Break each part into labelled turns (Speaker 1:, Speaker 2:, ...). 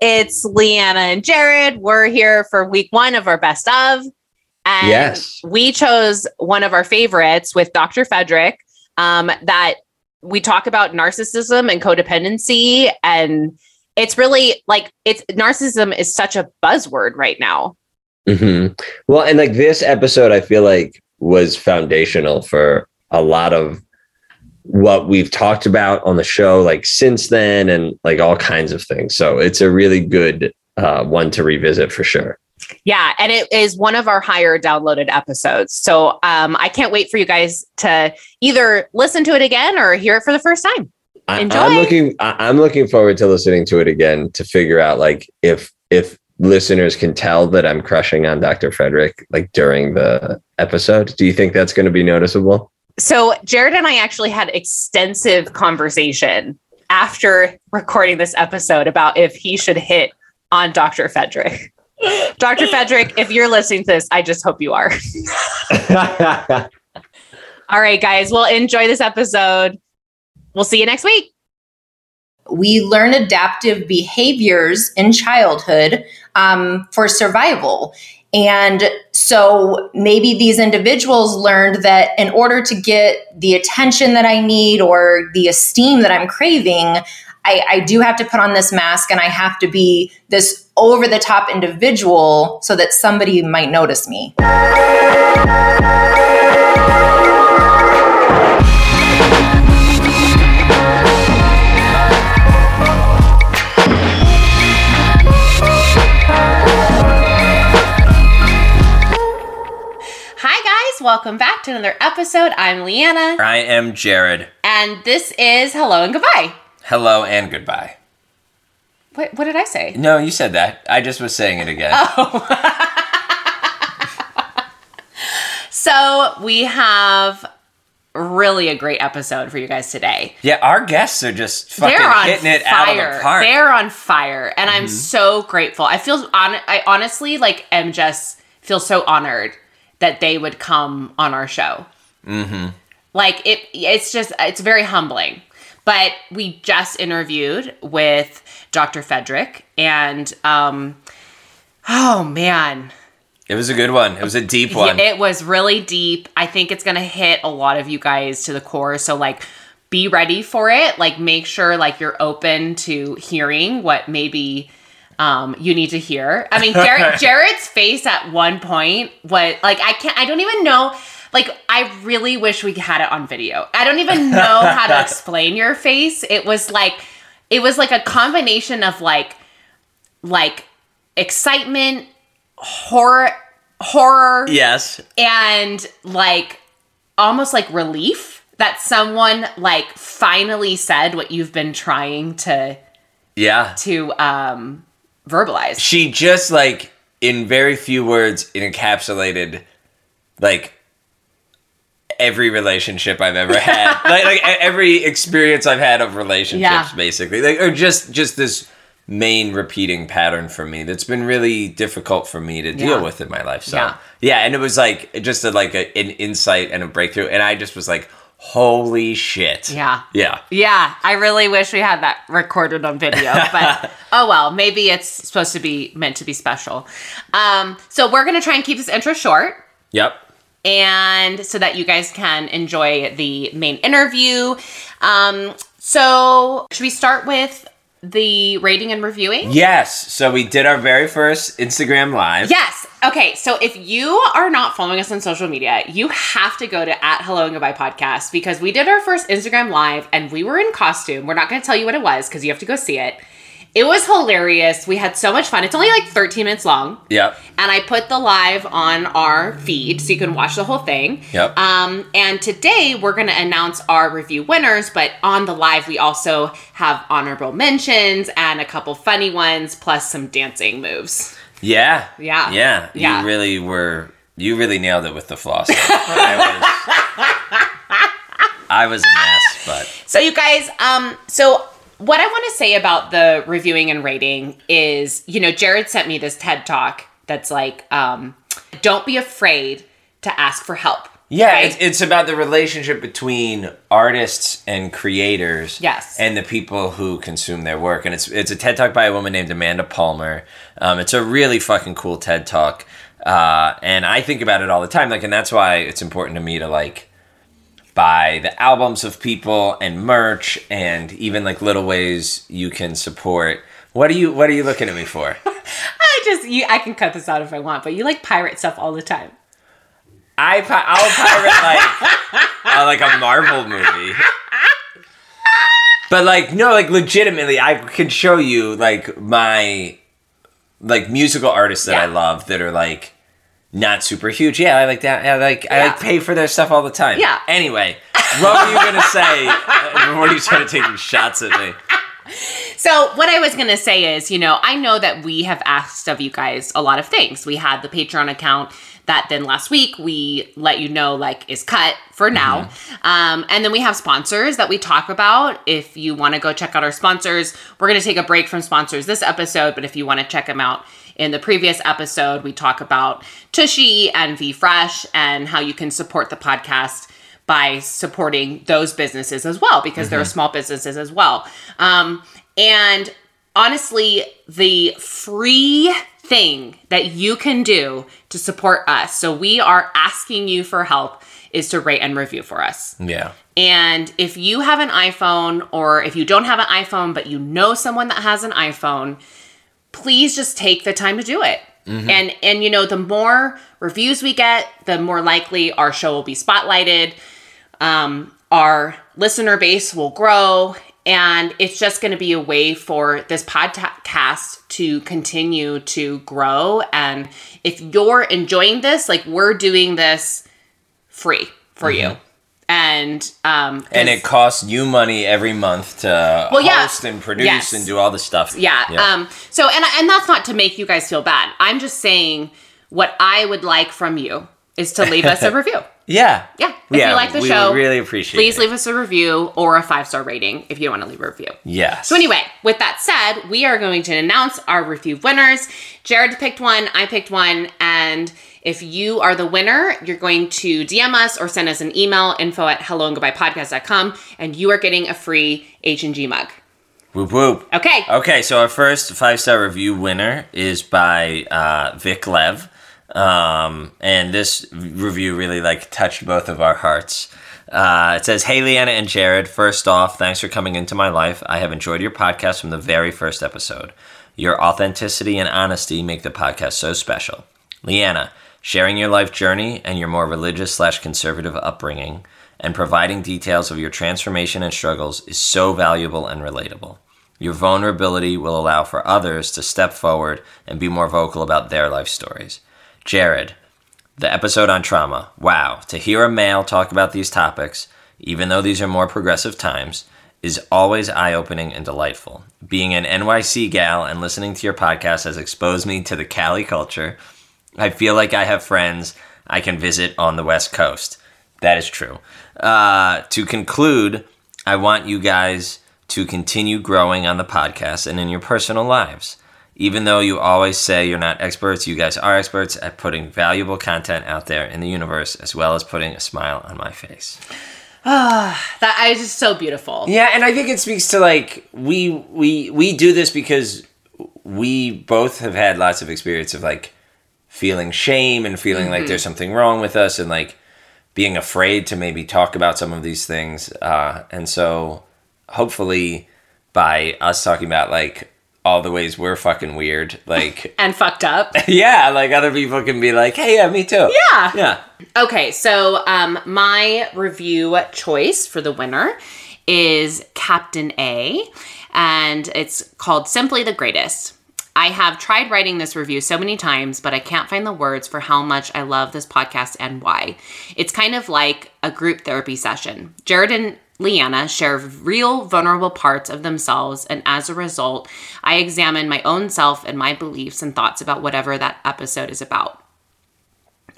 Speaker 1: It's Leanna and Jared. We're here for week one of our best of. And
Speaker 2: Yes.
Speaker 1: we chose one of our favorites with Dr. Fedrick um, that we talk about narcissism and codependency. And it's really like it's narcissism is such a buzzword right now.
Speaker 2: Mm-hmm. Well, and like this episode, I feel like was foundational for a lot of what we've talked about on the show, like since then, and like all kinds of things. So it's a really good uh, one to revisit for sure.
Speaker 1: Yeah, and it is one of our higher downloaded episodes. So um, I can't wait for you guys to either listen to it again or hear it for the first time.
Speaker 2: I,
Speaker 1: Enjoy.
Speaker 2: I'm looking. I, I'm looking forward to listening to it again to figure out like if if listeners can tell that I'm crushing on Dr. Fedrick like during the episode. Do you think that's going to be noticeable?
Speaker 1: So Jared and I actually had extensive conversation after recording this episode about if he should hit on Dr. Fedrick. Dr. Fedrick, if you're listening to this, I just hope you are. All right, guys. Well, enjoy this episode. We'll see you next week.
Speaker 3: we learn adaptive behaviors in childhood um, for survival. And so maybe these individuals learned that in order to get the attention that I need or the esteem that I'm craving, I, I do have to put on this mask and I have to be this over the top individual so that somebody might notice me.
Speaker 1: Welcome back to another episode. I'm Leanna,
Speaker 4: I am Jared.
Speaker 1: and this is Hello and Goodbye.
Speaker 4: Hello and goodbye.
Speaker 1: What, what did I say?
Speaker 4: No, you said that. I just was saying it again. Oh.
Speaker 1: So we have really a great episode for you guys today.
Speaker 4: Yeah, our guests are just fucking hitting it
Speaker 1: fire.
Speaker 4: out of the park.
Speaker 1: They're on fire, and I'm mm-hmm. so grateful. I feel on. I honestly like am just feel so honored that they would come on our show. Mm-hmm. Like it. It's just it's very humbling. But we just interviewed with Dr. Fedrick, and um, oh man,
Speaker 4: it was a good one. It was a deep one.
Speaker 1: it was really deep. I think it's gonna hit a lot of you guys to the core. So like be ready for it. Like make sure like you're open to hearing what maybe um you need to hear. I mean Jared, Jared's face at one point what like I can't I don't even know like I really wish we had it on video. I don't even know how to explain your face. It was like it was like a combination of like like excitement, horror horror
Speaker 4: yes.
Speaker 1: and like almost like relief that someone like finally said what you've been trying to
Speaker 4: Yeah.
Speaker 1: to um verbalize.
Speaker 4: She just like in very few words encapsulated like every relationship I've ever had. like like every experience I've had of relationships
Speaker 1: Yeah.
Speaker 4: basically. Like or just just this main repeating pattern for me that's been really difficult for me to deal
Speaker 1: Yeah.
Speaker 4: with in my life. So
Speaker 1: Yeah.
Speaker 4: yeah, and it was like just a, like a, an insight and a breakthrough and I just was like holy shit.
Speaker 1: Yeah.
Speaker 4: Yeah.
Speaker 1: Yeah, I really wish we had that recorded on video, but oh well, maybe it's supposed to be meant to be special. Um so we're going to try and keep this intro short.
Speaker 4: Yep.
Speaker 1: and so that you guys can enjoy the main interview. Um, so, should we start with the rating and reviewing?
Speaker 4: Yes. So we did our very first Instagram live.
Speaker 1: Yes. Okay. So if you are not following us on social media, you have to go to at Hello and Goodbye podcast because we did our first Instagram live and we were in costume. We're not going to tell you what it was because you have to go see it. It was hilarious. We had so much fun. It's only like 13 minutes long.
Speaker 4: Yep.
Speaker 1: and I put the live on our feed so you can watch the whole thing.
Speaker 4: Yep.
Speaker 1: Um, and today we're going to announce our review winners, but on the live we also have honorable mentions and a couple funny ones, plus some dancing moves.
Speaker 4: Yeah.
Speaker 1: Yeah.
Speaker 4: Yeah.
Speaker 1: Yeah.
Speaker 4: You really were. You really nailed it with the floss. I was. I was a mess, but
Speaker 1: So you guys, um, so what I want to say about the reviewing and rating is, you know, Jared sent me this TED talk that's like, um, don't be afraid to ask for help.
Speaker 4: Yeah,
Speaker 1: Right?
Speaker 4: it's, it's about the relationship between artists and creators.
Speaker 1: Yes.
Speaker 4: and the people who consume their work. And it's it's a TED talk by a woman named Amanda Palmer. Um, it's a really fucking cool TED talk, uh, and I think about it all the time. Like, and that's why it's important to me to like buy the albums of people and merch, and even like little ways you can support. What are you What are you looking at me for?
Speaker 1: I just you I can cut this out if I want, but you like pirate stuff all the time.
Speaker 4: I I'll pirate like uh, like a Marvel movie. But like no, like legitimately, I can show you like my like musical artists that I love that are like not super huge. Yeah, I like that. I like I like pay for their stuff all the time.
Speaker 1: Yeah.
Speaker 4: Anyway, what were you gonna say uh, are you started taking shots at me?
Speaker 1: So, what I was going to say is, you know, I know that we have asked of you guys a lot of things. We had the Patreon account that then last week we let you know, like, is cut for now. Um, and then we have sponsors that we talk about. If you want to go check out our sponsors, we're going to take a break from sponsors this episode, but if you want to check them out, in the previous episode, we talk about Tushy and V Fresh and how you can support the podcast by supporting those businesses as well because they're small businesses as well. Um, and honestly, the free thing that you can do to support us, so we are asking you for help, is to rate and review for us.
Speaker 4: Yeah.
Speaker 1: And if you have an iPhone or if you don't have an iPhone, but you know someone that has an iPhone, please just take the time to do it. And and you know, the more reviews we get, the more likely our show will be spotlighted. Um, our listener base will grow, and it's just going to be a way for this podcast to continue to grow. And if you're enjoying this, like we're doing this free for you, and um,
Speaker 4: And it costs you money every month to
Speaker 1: Well, yeah.
Speaker 4: host and produce
Speaker 1: Yes.
Speaker 4: and do all the stuff.
Speaker 1: Yeah. Um. So, and and that's not to make you guys feel bad. I'm just saying what I would like from you is to leave us a review.
Speaker 4: Yeah.
Speaker 1: Yeah. If you like the
Speaker 4: we
Speaker 1: show,
Speaker 4: really appreciate it.
Speaker 1: Please
Speaker 4: it.
Speaker 1: leave us a review or a five star rating if you don't want to leave a review.
Speaker 4: Yes.
Speaker 1: So anyway, with that said, we are going to announce our review winners. Jared picked one, I picked one, and if you are the winner, you're going to DM us or send us an email, info at hello and goodbye podcast.com, and you are getting a free H&G mug.
Speaker 4: Whoop whoop.
Speaker 1: Okay.
Speaker 4: Okay, so our first five star review winner is by uh, Vic Lev, um, and this review really like touched both of our hearts. Uh, it says, "Hey Leanna and Jared. First off, thanks for coming into my life. I have enjoyed your podcast from the very first episode. Your authenticity and honesty make the podcast so special. Leanna, sharing your life journey and your more religious slash conservative upbringing." And providing details of your transformation and struggles is so valuable and relatable. Your vulnerability will allow for others to step forward and be more vocal about their life stories. Jared, the episode on trauma. Wow, to hear a male talk about these topics, even though these are more progressive times, is always eye opening and delightful. Being an NYC gal and listening to your podcast has exposed me to the Cali culture. I feel like I have friends I can visit on the West Coast. That is true. Uh, to conclude, I want you guys to continue growing on the podcast and in your personal lives. Even though you always say you're not experts, you guys are experts at putting valuable content out there in the universe, as well as putting a smile on my face.
Speaker 1: That is just so beautiful.
Speaker 4: Yeah, and I think it speaks to like we we we do this because we both have had lots of experience of like feeling shame and feeling like there's something wrong with us and like being afraid to maybe talk about some of these things. Uh, and so hopefully by us talking about like all the ways we're fucking weird, like
Speaker 1: And fucked up.
Speaker 4: yeah, like other people can be like, hey, yeah, me too.
Speaker 1: Yeah.
Speaker 4: Yeah.
Speaker 1: Okay, so um, my review choice for the winner is Captain A, and it's called Simply the Greatest. I have tried writing this review so many times, but I can't find the words for how much I love this podcast and why. It's kind of like a group therapy session. Jared and Leanna share real vulnerable parts of themselves, and as a result, I examine my own self and my beliefs and thoughts about whatever that episode is about.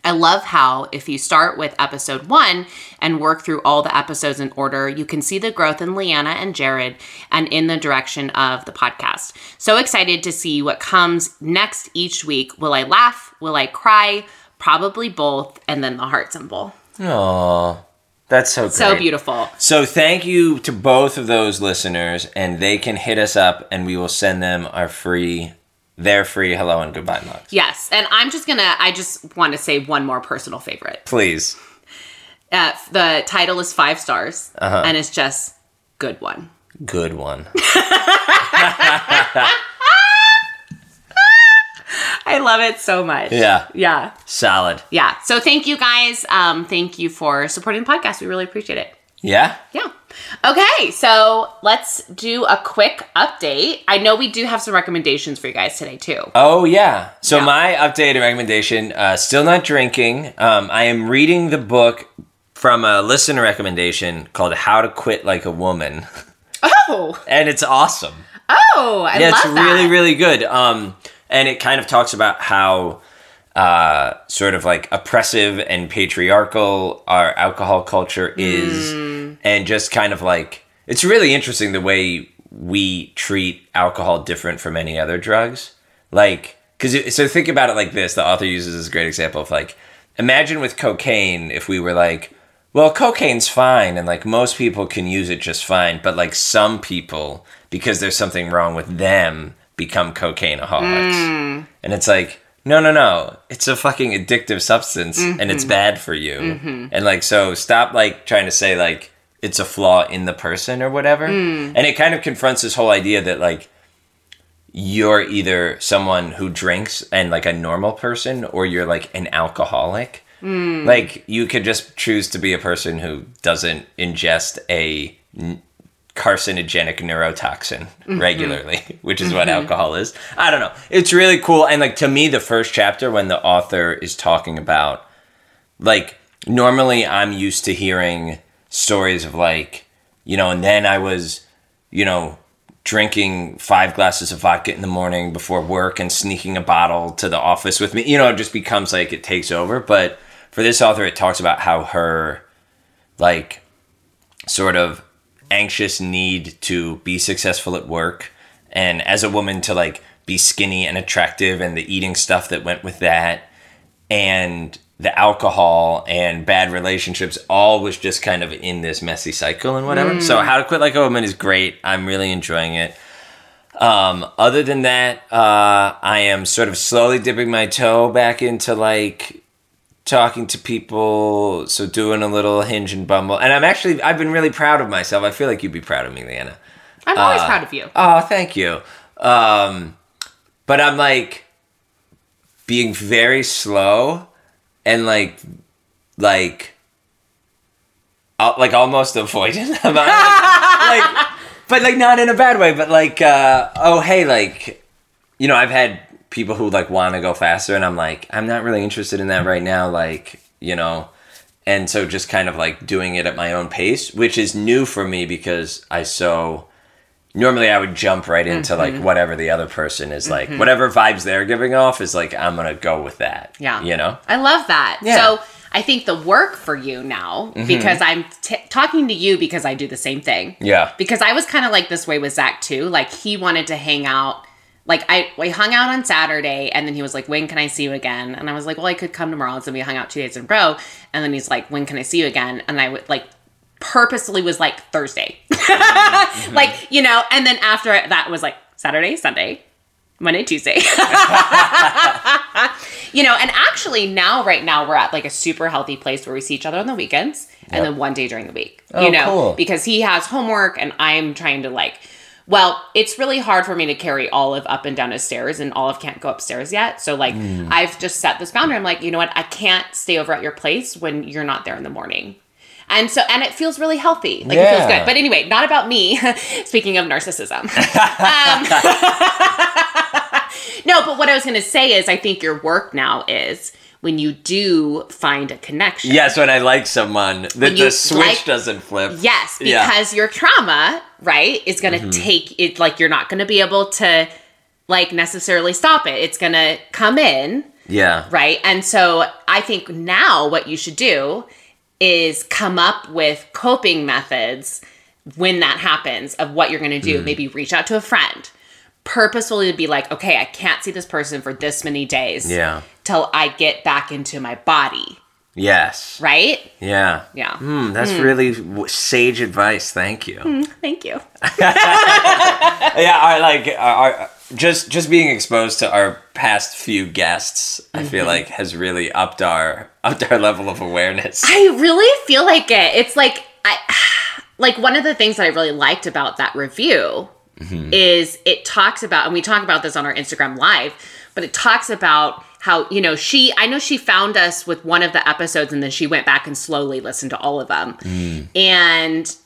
Speaker 1: I love how if you start with episode one and work through all the episodes in order, you can see the growth in Leanna and Jared and in the direction of the podcast. So excited to see what comes next each week. Will I laugh? Will I cry? Probably both. And then the heart symbol.
Speaker 4: Aw, that's so great.
Speaker 1: So beautiful.
Speaker 4: So thank you to both of those listeners, and they can hit us up, and we will send them our free, their free hello and goodbye mugs.
Speaker 1: Yes. And I'm just going to, I just want to say one more personal favorite.
Speaker 4: Please.
Speaker 1: Uh, the title is five stars,
Speaker 4: Uh-huh.
Speaker 1: and it's just good one.
Speaker 4: Good one.
Speaker 1: I love it so much.
Speaker 4: Yeah.
Speaker 1: Yeah.
Speaker 4: Solid.
Speaker 1: Yeah. So thank you guys. Um, thank you for supporting the podcast. We really appreciate it.
Speaker 4: Yeah.
Speaker 1: Yeah. Okay, so let's do a quick update. I know we do have some recommendations for you guys today too.
Speaker 4: Oh yeah. So
Speaker 1: Yeah.
Speaker 4: my updated recommendation: uh, still not drinking. Um, I am reading the book from a listener recommendation called "How to Quit Like a Woman,"
Speaker 1: Oh,
Speaker 4: and it's awesome.
Speaker 1: oh, I
Speaker 4: yeah, it's
Speaker 1: that.
Speaker 4: really, really good. Um, and it kind of talks about how uh, sort of like oppressive and patriarchal our alcohol culture is,
Speaker 1: Mm.
Speaker 4: and just kind of like it's really interesting the way we treat alcohol different from any other drugs. Like, because so think about it like this: the author uses this great example of like, imagine with cocaine if we were like. Well, cocaine's fine, and like most people can use it just fine, but like some people, because there's something wrong with them, become cocaine cocaineaholics. Mm. And it's like, no, no, no. It's a fucking addictive substance and it's mm-hmm. bad for you. Mm-hmm. And like, so stop like trying to say like it's a flaw in the person or whatever. Mm. And it kind of confronts this whole idea that like you're either someone who drinks and like a normal person or you're like an alcoholic. Mm. Like you could just choose to be a person who doesn't ingest a n- carcinogenic neurotoxin mm-hmm. regularly, which is what mm-hmm. alcohol is. I don't know. It's really cool. And like to me, the first chapter when the author is talking about like normally I'm used to hearing stories of like, you know, and then I was, you know, drinking five glasses of vodka in the morning before work and sneaking a bottle to the office with me. You know, it just becomes like it takes over. But for this author, it talks about how her like sort of anxious need to be successful at work and as a woman to like be skinny and attractive and the eating stuff that went with that and the alcohol and bad relationships all was just kind of in this messy cycle and whatever. So how to quit like a woman is great. I'm really enjoying it. Um, other than that, uh, I am sort of slowly dipping my toe back into like talking to people, so doing a little hinge and bumble. And I'm actually I've been really proud of myself. I feel like you'd be proud of me, Leanna.
Speaker 1: I'm always proud of you.
Speaker 4: Oh, thank you. Um, but I'm like being very slow and like like uh, like almost avoidant about it. like but like not in a bad way, but like uh oh hey like you know, I've had people who like want to go faster and I'm like I'm not really interested in that right now like, you know, and so just kind of like doing it at my own pace, which is new for me because I so normally I would jump right into
Speaker 1: Mm-hmm.
Speaker 4: like whatever the other person is like, whatever vibes they're giving off is like I'm gonna go with that.
Speaker 1: Yeah.
Speaker 4: you know.
Speaker 1: I love that.
Speaker 4: Yeah.
Speaker 1: So I think the work for you now, because I'm t- talking to you because I do the same thing.
Speaker 4: Yeah,
Speaker 1: Because I was kind of like this way with Zach too. Like he wanted to hang out. Like I, we hung out on Saturday, and then he was like, "When can I see you again?" And I was like, "Well, I could come tomorrow." And so we hung out two days in a row. And then he's like, "When can I see you again?" And I would like purposely was like Thursday, mm-hmm. like you know. And then after that was like Saturday, Sunday, Monday, Tuesday. you know, and actually now, right now, we're at like a super healthy place where we see each other on the weekends and then one day during the week.
Speaker 4: Oh,
Speaker 1: you know,
Speaker 4: cool.
Speaker 1: because he has homework and I'm trying to like, well, it's really hard for me to carry Olive up and down his stairs, and Olive can't go upstairs yet. So like,
Speaker 4: Hmm.
Speaker 1: I've just set this boundary. I'm like, you know what? I can't stay over at your place when you're not there in the morning. And so, and it feels really healthy. Like it feels good. But anyway, not about me. Speaking of narcissism. um, no, but what I was going to say is, I think your work now is when you do find a connection.
Speaker 4: yes. When I like someone, the, the switch
Speaker 1: like-
Speaker 4: doesn't flip.
Speaker 1: Yes,
Speaker 4: Yeah.
Speaker 1: because your trauma, right, is going to take it, like, you're not going to be able to, like, necessarily stop it. It's going to come in,
Speaker 4: Yeah,
Speaker 1: right? And so I think now what you should do is come up with coping methods when that happens of what you're going to
Speaker 4: Mm.
Speaker 1: do. Maybe reach out to a friend. Purposefully to be like, okay, I can't see this person for this many days
Speaker 4: Yeah.
Speaker 1: till I get back into my body.
Speaker 4: Yes.
Speaker 1: right?
Speaker 4: Yeah.
Speaker 1: Yeah.
Speaker 4: Hmm, that's hmm. really w- sage advice. Thank you.
Speaker 1: Hmm, thank you.
Speaker 4: yeah, I like our, our just just being exposed to our past few guests. I feel mm-hmm. like has really upped our upped our level of awareness.
Speaker 1: I really feel like it. It's like I like one of the things that I really liked about that review Mm-hmm. is it talks about and we talk about this on our Instagram live, but it talks about how, you know, she I know she found us with one of the episodes and then she went back and slowly listened to all of them. Mm. And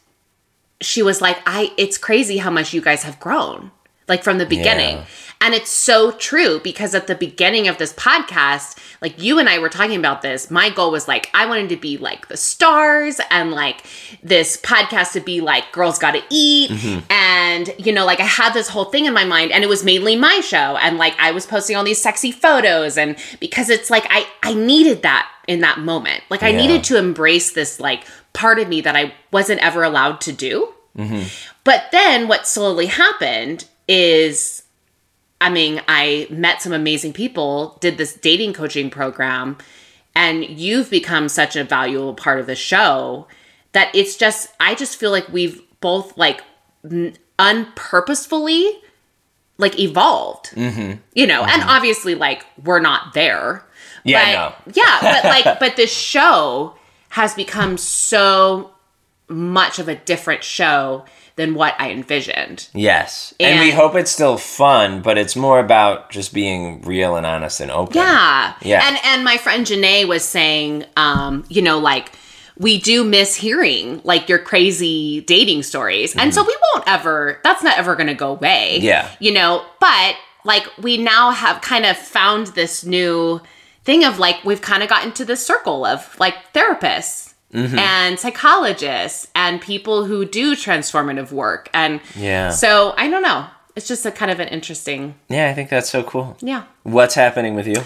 Speaker 1: she was like, I it's crazy how much you guys have grown. Like from the beginning.
Speaker 4: Yeah.
Speaker 1: And it's so true because at the beginning of this podcast, like you and I were talking about this, my goal was like, I wanted to be like the stars and like this podcast to be like Girls Gotta Eat. Mm-hmm. And, you know, like I had this whole thing in my mind and it was mainly my show. And like I was posting all these sexy photos. And because it's like I, I needed that in that moment. Like I
Speaker 4: Yeah.
Speaker 1: needed to embrace this like part of me that I wasn't ever allowed to do. Mm-hmm. But then what slowly happened is I mean, I met some amazing people, did this dating coaching program, and you've become such a valuable part of the show that it's just, I just feel like we've both like unpurposefully like evolved, mm-hmm. you know, and obviously like we're not there.
Speaker 4: Yeah,
Speaker 1: but, yeah, but like, but this show has become so much of a different show than what I envisioned.
Speaker 4: yes, and, we hope it's still fun, but it's more about just being real and honest and open.
Speaker 1: Yeah.
Speaker 4: Yeah.
Speaker 1: And and my friend Janae was saying, um, you know, like we do miss hearing like your crazy dating stories. And so we won't ever that's not ever gonna go away.
Speaker 4: Mm-hmm. Yeah.
Speaker 1: You know, but like we now have kind of found this new thing of like we've kind of gotten to this circle of like therapists.
Speaker 4: Mm-hmm.
Speaker 1: And psychologists and people who do transformative work. And
Speaker 4: Yeah.
Speaker 1: so I don't know. It's just a kind of an interesting,
Speaker 4: Yeah, I think that's so cool.
Speaker 1: yeah.
Speaker 4: What's happening with you?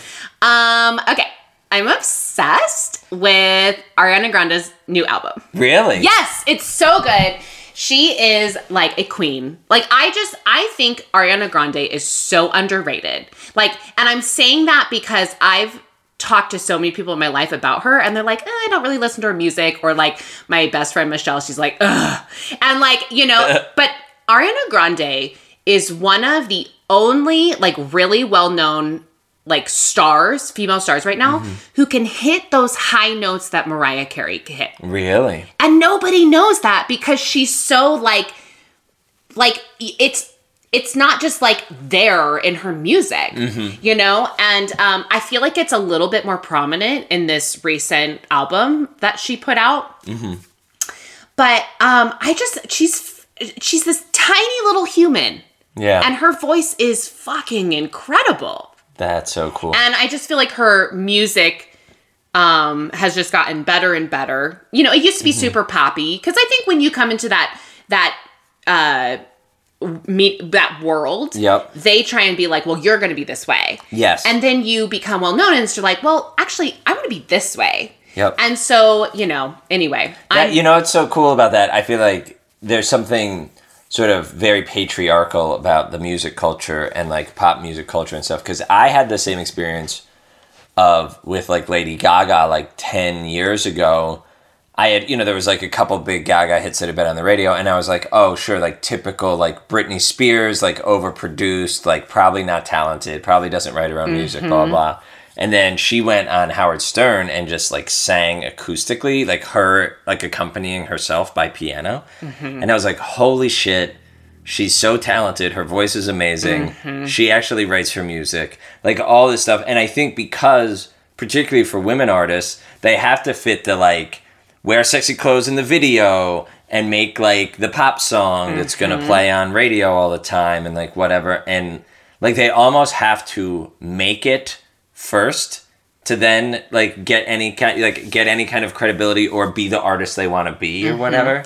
Speaker 1: Um, okay. I'm obsessed with Ariana Grande's new album.
Speaker 4: Really?
Speaker 1: Yes, it's so good. She is like a queen. Like I just I think Ariana Grande is so underrated. Like and I'm saying that because I've talked to so many people in my life about her and they're like, eh, I don't really listen to her music or like my best friend Michelle, she's like, ugh. And like, you know, but Ariana Grande is one of the only like really well-known like stars, female stars right now, who can hit those high notes that Mariah Carey can hit.
Speaker 4: Really?
Speaker 1: And nobody knows that because she's so like like it's it's not just like there in her music, you know? And um I feel like it's a little bit more prominent in this recent album that she put out. But um I just she's she's this tiny little human
Speaker 4: Yeah.
Speaker 1: and her voice is fucking incredible
Speaker 4: that's so cool.
Speaker 1: and I just feel like her music um has just gotten better and better. You know, it used to be super poppy because I think when you come into that that uh meet that world,
Speaker 4: Yep.
Speaker 1: they try and be like, well, you're going to be this way.
Speaker 4: yes.
Speaker 1: And then you become well known and it's like, well, actually, I'm going to be this way.
Speaker 4: Yep.
Speaker 1: And so, you know, anyway,
Speaker 4: That,
Speaker 1: I'm,
Speaker 4: you know what's so cool about that? I feel like there's something sort of very patriarchal about the music culture and like pop music culture and stuff. Because I had the same experience of with like Lady Gaga like ten years ago. I had you know there was like a couple big Gaga hits that had been on the radio, and I was like, oh sure, like typical like Britney Spears, like overproduced, like probably not talented, probably doesn't write her own music, blah mm-hmm. blah. And then she went on Howard Stern and just like sang acoustically, like her like accompanying herself by piano. Mm-hmm. And I was like, holy shit, she's so talented. Her voice is amazing. Mm-hmm. She actually writes her music, like all this stuff. And I think because, particularly for women artists, they have to fit the like wear sexy clothes in the video and make like the pop song that's gonna mm-hmm. play on radio all the time and like whatever. And like they almost have to make it first to then like get any kind like get any kind of credibility or be the artist they want to be or mm-hmm. whatever.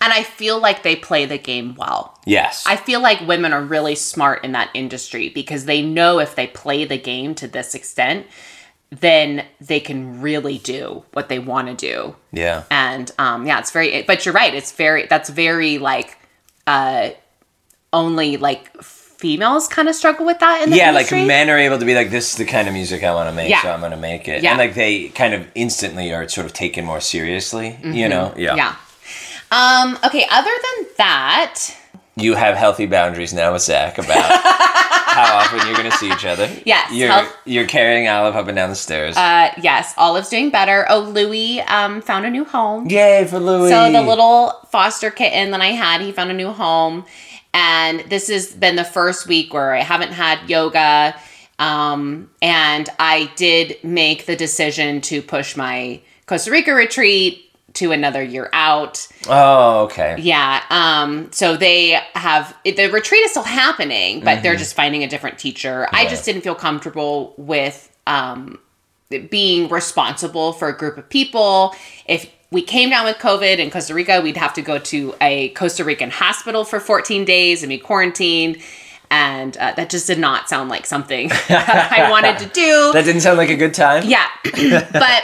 Speaker 1: and I feel like they play the game well.
Speaker 4: Yes.
Speaker 1: I feel like women are really smart in that industry because they know if they play the game to this extent, then they can really do what they want to do.
Speaker 4: yeah.
Speaker 1: And um, yeah, it's very. But you're right. It's very. That's very like uh, only like females kind of struggle with that in the
Speaker 4: yeah, like men are able to be like, this is the kind of music I want to make,
Speaker 1: Yeah.
Speaker 4: so I'm going to make it.
Speaker 1: Yeah.
Speaker 4: And like they kind of instantly are sort of taken more seriously, you know? Yeah.
Speaker 1: Mm-hmm. Yeah. Um, okay, other than that,
Speaker 4: You have healthy boundaries now with Zach about how often you're going to see each other.
Speaker 1: Yes,
Speaker 4: You're,
Speaker 1: health-
Speaker 4: you're carrying Olive up and down the stairs.
Speaker 1: uh, yes, Olive's doing better. Oh, Louis um, found a new home.
Speaker 4: Yay for Louis.
Speaker 1: So the little foster kitten that I had, he found a new home. And this has been the first week where I haven't had yoga. Um, and I did make the decision to push my Costa Rica retreat to another year out.
Speaker 4: Oh, okay.
Speaker 1: Yeah. Um, so they have the retreat is still happening, but they're just finding a different teacher. I just didn't feel comfortable with um, being responsible for a group of people. If we came down with COVID in Costa Rica, we'd have to go to a Costa Rican hospital for 14 days and be quarantined. And uh, that just did not sound like something I wanted to do.
Speaker 4: That didn't sound like a good time.
Speaker 1: Yeah. but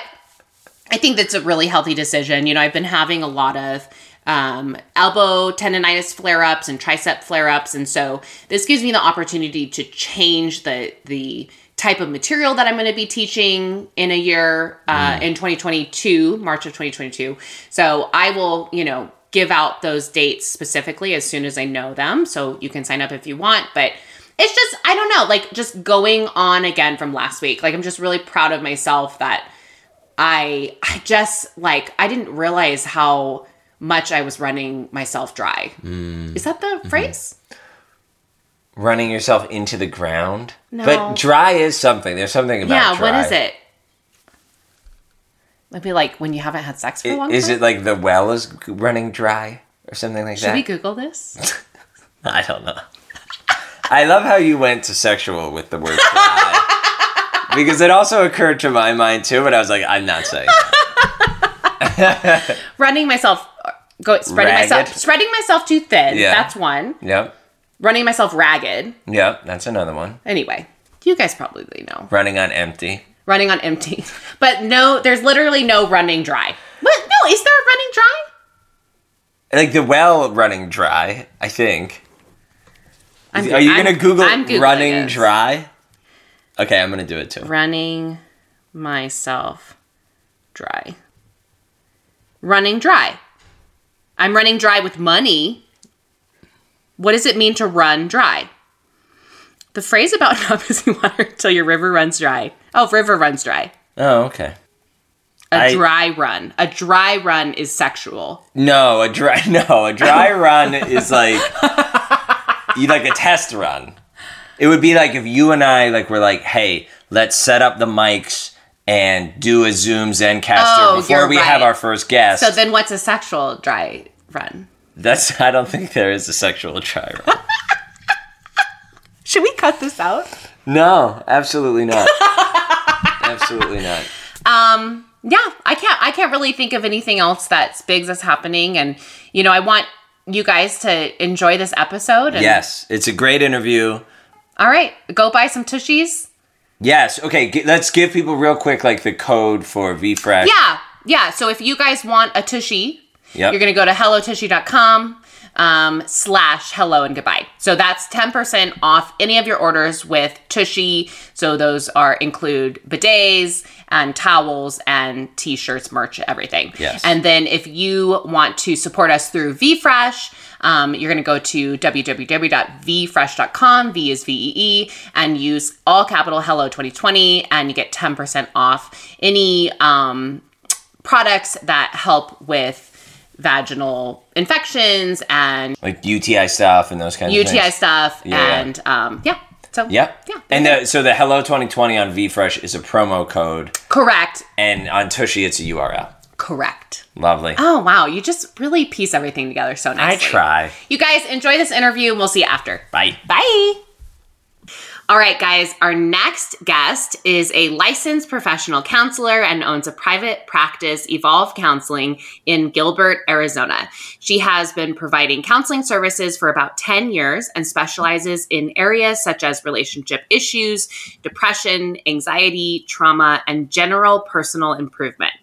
Speaker 1: I think that's a really healthy decision. You know, I've been having a lot of um, elbow tendonitis flare ups and tricep flare ups. And so this gives me the opportunity to change the, the, type of material that I'm going to be teaching in a year uh, in 2022, March of 2022. So I will, you know, give out those dates specifically as soon as I know them. So you can sign up if you want. But it's just, I don't know, like just going on again from last week. Like I'm just really proud of myself that I I just like I didn't realize how much I was running myself dry. Mm. Is that the mm-hmm. phrase?
Speaker 4: Running yourself into the ground.
Speaker 1: No.
Speaker 4: But dry is something. There's something about
Speaker 1: Yeah,
Speaker 4: dry.
Speaker 1: what is it? Maybe like when you haven't had sex for a long
Speaker 4: Is
Speaker 1: time.
Speaker 4: it like the well is running dry or something like
Speaker 1: Should
Speaker 4: that?
Speaker 1: Should we Google this?
Speaker 4: I don't know. I love how you went to sexual with the word dry. because it also occurred to my mind too, but I was like, I'm not saying
Speaker 1: running myself, go spreading myself, spreading myself too thin.
Speaker 4: Yeah.
Speaker 1: That's one.
Speaker 4: Yep.
Speaker 1: Running myself ragged.
Speaker 4: Yep. That's another one.
Speaker 1: Anyway, you guys probably know.
Speaker 4: Running on empty.
Speaker 1: Running on empty, but no, there's literally no running dry. What? No, is there a running dry?
Speaker 4: Like the well running dry, I think.
Speaker 1: I'm
Speaker 4: Are you
Speaker 1: I'm-
Speaker 4: going to Google running dry? Okay, I'm to do it too.
Speaker 1: running myself dry. Running dry. I'm running dry with money. What does it mean to run dry? The phrase about not missing water until your river runs dry. Oh, river runs dry.
Speaker 4: Oh, okay.
Speaker 1: A
Speaker 4: I-
Speaker 1: dry run. A dry run is sexual.
Speaker 4: No, a dry no, a dry run is like you like a test run. It would be like if you and I like were like, hey, let's set up the mics and do a Zoom Zencastr
Speaker 1: Oh,
Speaker 4: before we have our first guest.
Speaker 1: So then what's a sexual dry run?
Speaker 4: That's I don't think there is a sexual dry run.
Speaker 1: Should we cut this out?
Speaker 4: no, absolutely not. absolutely not.
Speaker 1: um yeah i can't i can't really think of anything else that's big that's happening and you know i want you guys to enjoy this episode and
Speaker 4: Yes, it's a great interview.
Speaker 1: All right go buy some tushies
Speaker 4: Yes. Okay. G- let's give people real quick like the code for VFresh.
Speaker 1: yeah yeah so if you guys want a tushy
Speaker 4: Yep.
Speaker 1: you're gonna go to hellotushy.com um, slash hello and goodbye so that's 10% off any of your orders with tushy so those are include bidets and towels and t-shirts merch everything
Speaker 4: Yes.
Speaker 1: and then if you want to support us through vfresh um, you're going to go to www.vfresh.com v is v-e-e and use all capital hello 2020 and you get 10% off any um, products that help with vaginal infections and
Speaker 4: Like UTI stuff and those kinds of
Speaker 1: UTI stuff.
Speaker 4: Yeah.
Speaker 1: And um, yeah. So
Speaker 4: Yep.
Speaker 1: Yeah.
Speaker 4: And the, so the Hello 2020 on VFresh is a promo code,
Speaker 1: correct.
Speaker 4: and on Tushy it's a URL.
Speaker 1: Correct.
Speaker 4: Lovely.
Speaker 1: Oh wow, you just really piece everything together so nicely.
Speaker 4: I try.
Speaker 1: You guys enjoy this interview and we'll see you after.
Speaker 4: Bye.
Speaker 1: Bye. All right, guys, our next guest is a licensed professional counselor and owns a private practice, Evolve Counseling, in Gilbert, Arizona. She has been providing counseling services for about 10 years and specializes in areas such as relationship issues, depression, anxiety, trauma, and general personal improvement.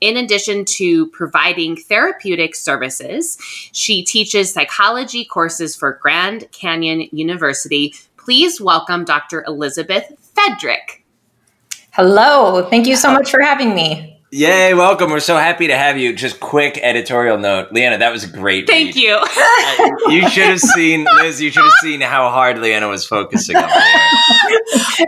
Speaker 1: In addition to providing therapeutic services, she teaches psychology courses for Grand Canyon University please welcome Dr. Elizabeth Fedrick.
Speaker 3: Hello. Thank you so much for having me.
Speaker 4: Yay, welcome. We're so happy to have you. Just quick editorial note. Leanna, that was a great.
Speaker 1: Thank
Speaker 4: read.
Speaker 1: you.
Speaker 4: Uh, you should have seen, Liz, you should have seen how hard Leanna was focusing on there.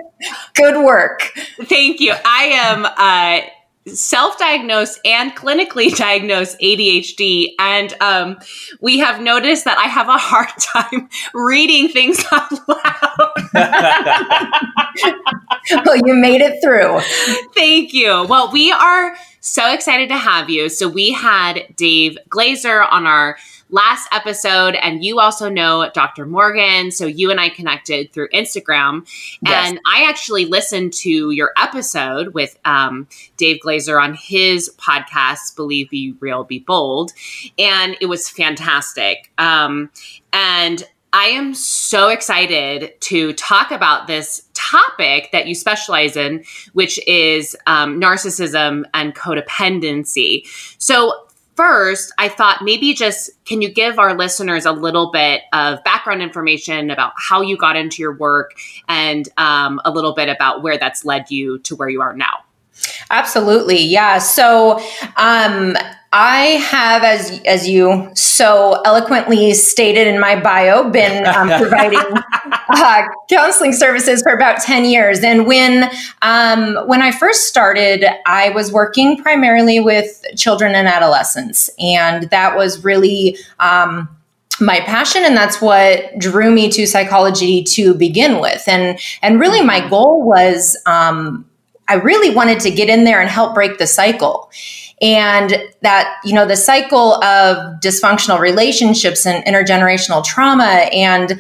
Speaker 3: Good work.
Speaker 1: Thank you. I am uh, self-diagnosed and clinically diagnosed ADHD, and um, we have noticed that I have a hard time reading things out loud.
Speaker 3: well, you made it through.
Speaker 1: Thank you. Well, we are so excited to have you. So we had Dave Glazer on our last episode, and you also know Dr. Morgan. So you and I connected through Instagram.
Speaker 3: Yes.
Speaker 1: And I actually listened to your episode with um, Dave Glazer on his podcast, Believe, Be Real, Be Bold. And it was fantastic. Um, and I am so excited to talk about this topic that you specialize in, which is um, narcissism and codependency. So, first, I thought maybe just can you give our listeners a little bit of background information about how you got into your work and um, a little bit about where that's led you to where you are now?
Speaker 3: Absolutely. Yeah. So, um, I have, as as you so eloquently stated in my bio, been um, providing uh, counseling services for about ten years. And when um, when I first started, I was working primarily with children and adolescents, and that was really. Um, my passion and that's what drew me to psychology to begin with and and really my goal was um, i really wanted to get in there and help break the cycle and that you know the cycle of dysfunctional relationships and intergenerational trauma and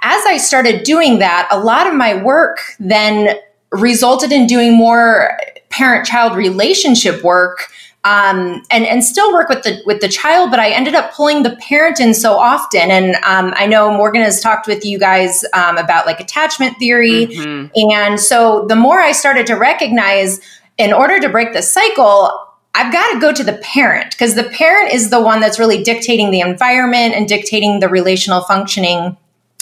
Speaker 3: as i started doing that a lot of my work then resulted in doing more parent child relationship work um, and and still work with the with the child, but I ended up pulling the parent in so often. And um, I know Morgan has talked with you guys um, about like attachment theory,
Speaker 1: Mhm.
Speaker 3: and so the more I started to recognize, in order to break the cycle, I've got to go to the parent because the parent is the one that's really dictating the environment and dictating the relational functioning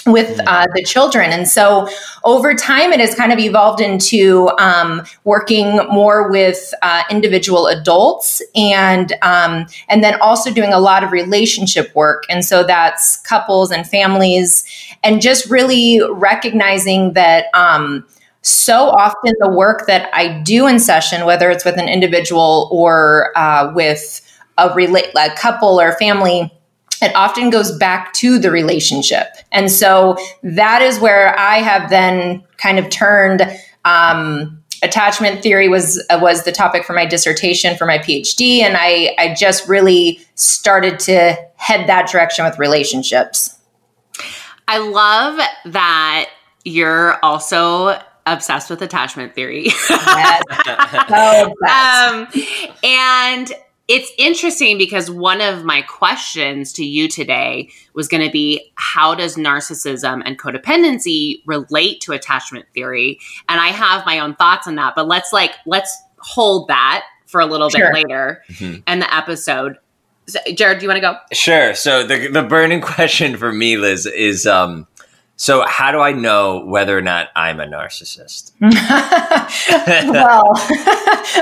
Speaker 3: with uh, the children. And so over time, it has kind of evolved into um, working more with uh, individual adults and um, and then also doing a lot of relationship work. And so that's couples and families, and just really recognizing that. Um, so often the work that I do in session, whether it's with an individual or uh, with a relate a couple or family, it often goes back to the relationship. And so that is where I have then kind of turned. Um, attachment theory was uh, was the topic for my dissertation for my PhD, and I I just really started to head that direction with relationships.
Speaker 1: I love that you're also obsessed with attachment theory.
Speaker 3: Yes. So
Speaker 1: um, and it's interesting because one of my questions to you today was going to be how does narcissism and codependency relate to attachment theory? And I have my own thoughts on that, but let's like let's hold that for a little
Speaker 3: Sure.
Speaker 1: bit later
Speaker 4: Mhm.
Speaker 1: in the episode. So, Jared, do you want to go?
Speaker 4: Sure. So the the burning question for me, Liz, is um, so how do I know whether or not I'm a narcissist?
Speaker 3: well,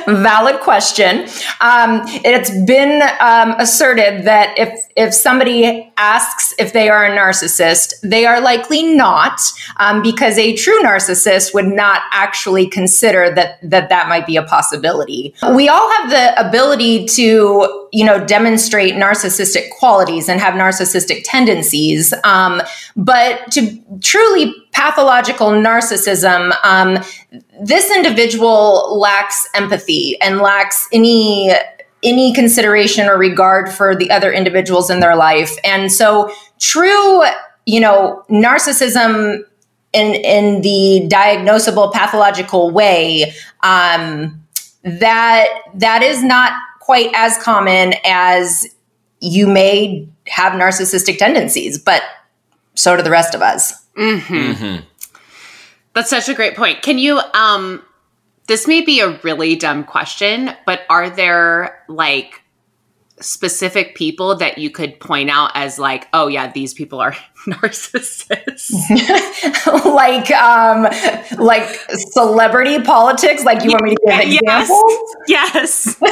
Speaker 3: valid question. Um, it's been um, asserted that if if somebody asks if they are a narcissist, they are likely not, um, because a true narcissist would not actually consider that that that might be a possibility. We all have the ability to, you know, demonstrate narcissistic qualities and have narcissistic tendencies, um, but to truly pathological narcissism, um, this individual lacks empathy and lacks any any consideration or regard for the other individuals in their life. And so true, you know, narcissism in in the diagnosable pathological way, um, that that is not quite as common as you may have narcissistic tendencies, but so do the rest of us.
Speaker 1: Mm-hmm.
Speaker 4: Mm-hmm.
Speaker 1: That's such a great point. Can you um this may be a really dumb question, but are there like specific people that you could point out as like, oh yeah, these people are narcissists?
Speaker 3: like um like celebrity politics? Like you want me to give examples?
Speaker 1: Yes.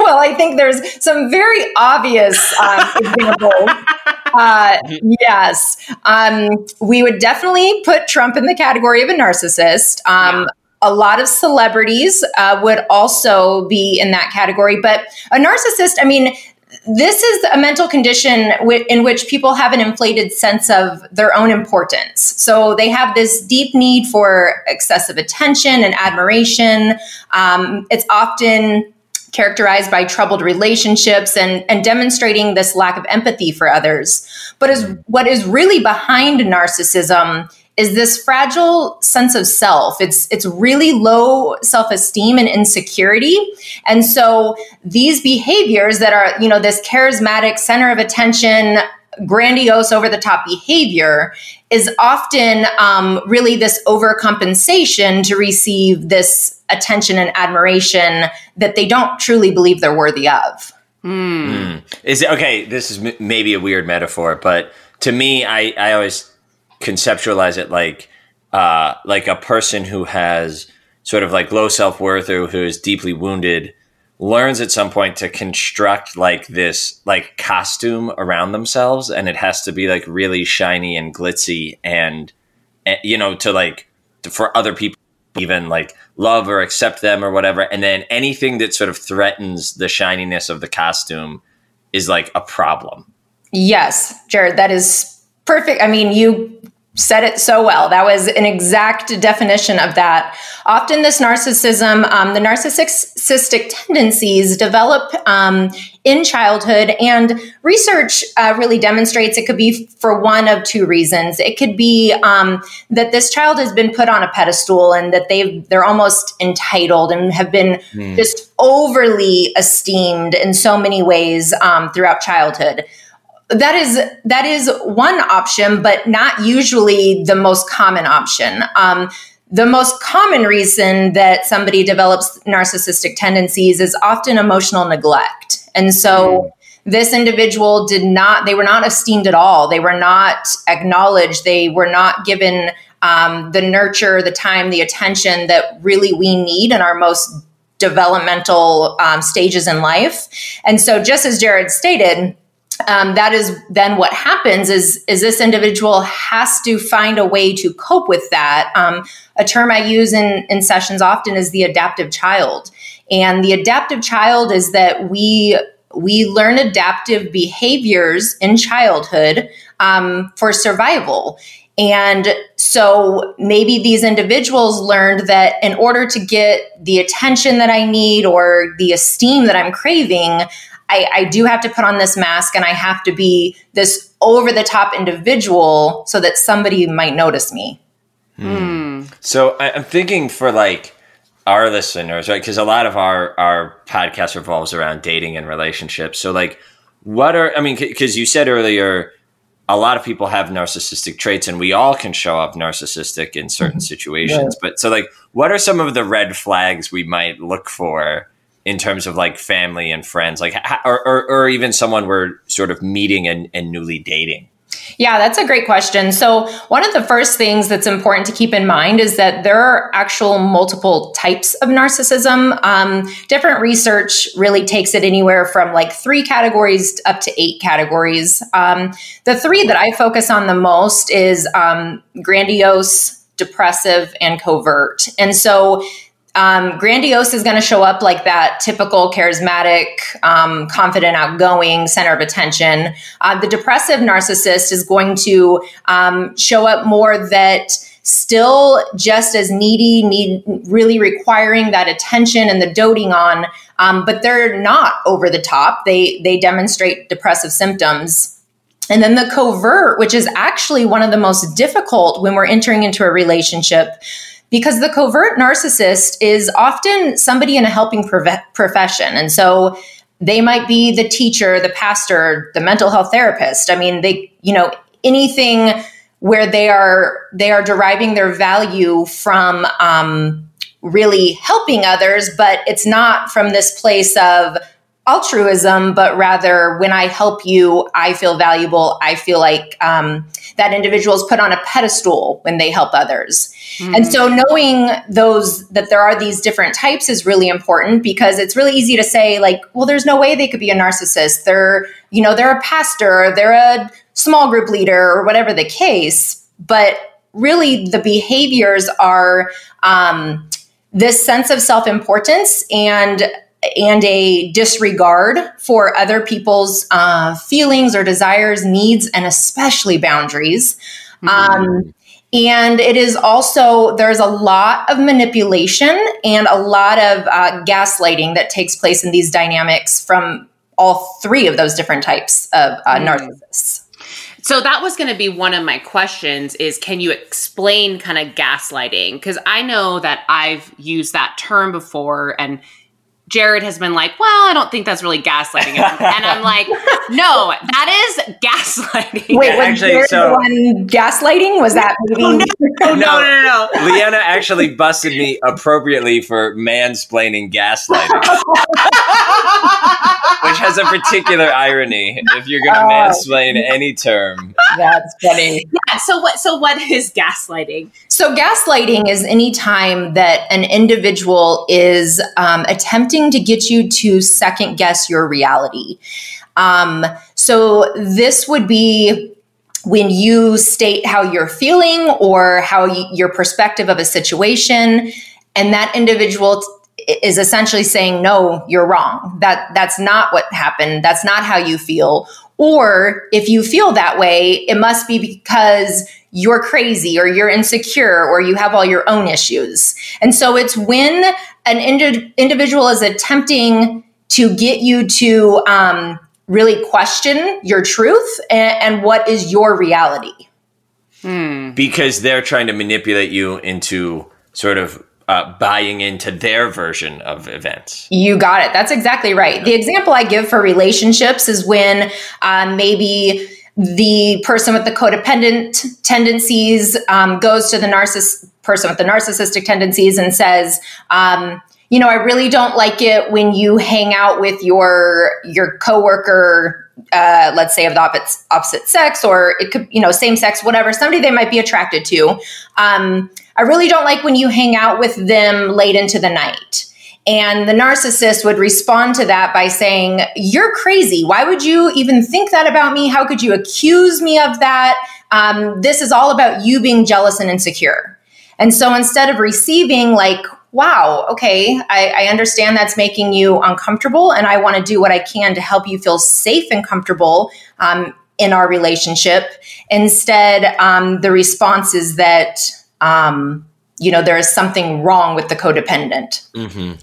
Speaker 3: Well i think there's some very obvious um, examples. Uh, yes. Um, we would definitely put trump in the category of a narcissist. Um,
Speaker 1: Yeah.
Speaker 3: A lot of celebrities uh, would also be in that category but a narcissist i mean this is a mental condition wi- in which people have an inflated sense of their own importance. So they have this deep need for excessive attention and admiration. Um, it's often characterized by troubled relationships and, and demonstrating this lack of empathy for others. But is, what is really behind narcissism is this fragile sense of self. It's it's really low self-esteem and insecurity. And so these behaviors that are, you know, this charismatic center of attention, grandiose over the top behavior is often um, really this overcompensation to receive this attention and admiration that they don't truly believe they're worthy of.
Speaker 4: Mm. Is it okay? This is m- maybe a weird metaphor, but to me, I, I always conceptualize it like uh, like a person who has sort of like low self worth or who is deeply wounded learns at some point to construct like this like costume around themselves, and it has to be like really shiny and glitzy, and, and you know to like for other people even like love or accept them or whatever. And then anything that sort of threatens the shininess of the costume is like a problem.
Speaker 3: Yes, Jared, that is perfect. I mean, you said it so well. That was an exact definition of that. Often, this narcissism, um, the narcissistic tendencies develop um, in childhood, and research uh, really demonstrates it could be for one of two reasons. It could be um, that this child has been put on a pedestal and that they've they're almost entitled and have been just overly esteemed in so many ways um, throughout childhood that is that is one option, but not usually the most common option. Um, the most common reason that somebody develops narcissistic tendencies is often emotional neglect, and so. This individual did not, they were not esteemed at all. They were not acknowledged. They were not given um, the nurture, the time, the attention that really we need in our most developmental um, stages in life. And so, just as Jared stated, um, that is then what happens is is this individual has to find a way to cope with that. Um, a term i use in in sessions often is the adaptive child. And the adaptive child is that we we learn adaptive behaviors in childhood um, for survival. And so maybe these individuals learned that in order to get the attention that I need or the esteem that I'm craving, I, I do have to put on this mask and I have to be this over the top individual so that somebody might notice me. Hmm.
Speaker 4: So I, I'm thinking for like our listeners, right? Because a lot of our our podcast revolves around dating and relationships. So like, what are I mean? Because you said earlier, a lot of people have narcissistic traits, and we all can show up narcissistic in certain mm-hmm. situations. But so like, what are some of the red flags we might look for? In terms of like family and friends, like, or, or, or even someone we're sort of meeting and, and newly dating.
Speaker 3: Yeah, that's a great question. So, one of the first things that's important to keep in mind is that there are actual multiple types of narcissism. Um, different research really takes it anywhere from like three categories up to eight categories. Um, the three that I focus on the most is um, grandiose, depressive, and covert. And so, um, grandiose is going to show up like that typical charismatic, um, confident, outgoing center of attention. Uh, the depressive narcissist is going to um, show up more that still just as needy, need really requiring that attention and the doting on, um, but they're not over the top. They they demonstrate depressive symptoms. And then the covert, which is actually one of the most difficult when we're entering into a relationship, because the covert narcissist is often somebody in a helping profession. And so they might be the teacher, the pastor, the mental health therapist. I mean, they, you know, anything where they are they are deriving their value from um, really helping others, but it's not from this place of altruism, but rather when I help you, I feel valuable. I feel like um, that individual is put on a pedestal when they help others. Mm. And so knowing those, that there are these different types is really important because it's really easy to say, like, well, there's no way they could be a narcissist. They're, you know, they're a pastor, they're a small group leader, or whatever the case. But really, the behaviors are um, this sense of self importance and and a disregard for other people's uh, feelings or desires, needs, and especially boundaries. Mm-hmm. Um, and it is also, there's a lot of manipulation and a lot of uh, gaslighting that takes place in these dynamics from all three of those different types of uh, mm. narcissists.
Speaker 1: So that was going to be one of my questions is can you explain kind of gaslighting? Because I know that I've used that term before and Jared has been like, well, I don't think that's really gaslighting. and I'm like, no, that is gaslighting.
Speaker 3: Wait, was actually, Jared so, the one gaslighting? Was that maybe?
Speaker 1: Oh, no, no, no, no, no.
Speaker 4: Leanna actually busted me appropriately for mansplaining gaslighting. Which has a particular irony if you're going to uh, mansplain any term.
Speaker 3: That's funny.
Speaker 1: Yeah. So what? So what is gaslighting?
Speaker 3: So gaslighting is any time that an individual is um, attempting to get you to second guess your reality. Um, so this would be when you state how you're feeling or how your perspective of a situation, and that individual is essentially saying no you're wrong. That that's not what happened. That's not how you feel. Or if you feel that way it must be because you're crazy or you're insecure or you have all your own issues and so it's when an indi- individual is attempting to get you to um, really question your truth and, and what is your reality
Speaker 4: hmm. because they're trying to manipulate you into sort of uh, buying into their version of events.
Speaker 3: You got it. That's exactly right. The example I give for relationships is when uh, maybe the person with the codependent tendencies um, goes to the narciss- person with the narcissistic tendencies and says, um, you know, I really don't like it when you hang out with your your coworker uh, let's say of the opposite, opposite sex or it could you know same sex whatever somebody they might be attracted to. Um, i really don't like when you hang out with them late into the night and the narcissist would respond to that by saying you're crazy. Why would you even think that about me? How could you accuse me of that? Um, this is all about you being jealous and insecure. And so instead of receiving like wow, okay, I, I, understand that's making you uncomfortable, and I want to do what I can to help you feel safe and comfortable um, in our relationship. Instead, um, the response is that, um, you know, there is something wrong with the codependent.
Speaker 1: Mm-hmm.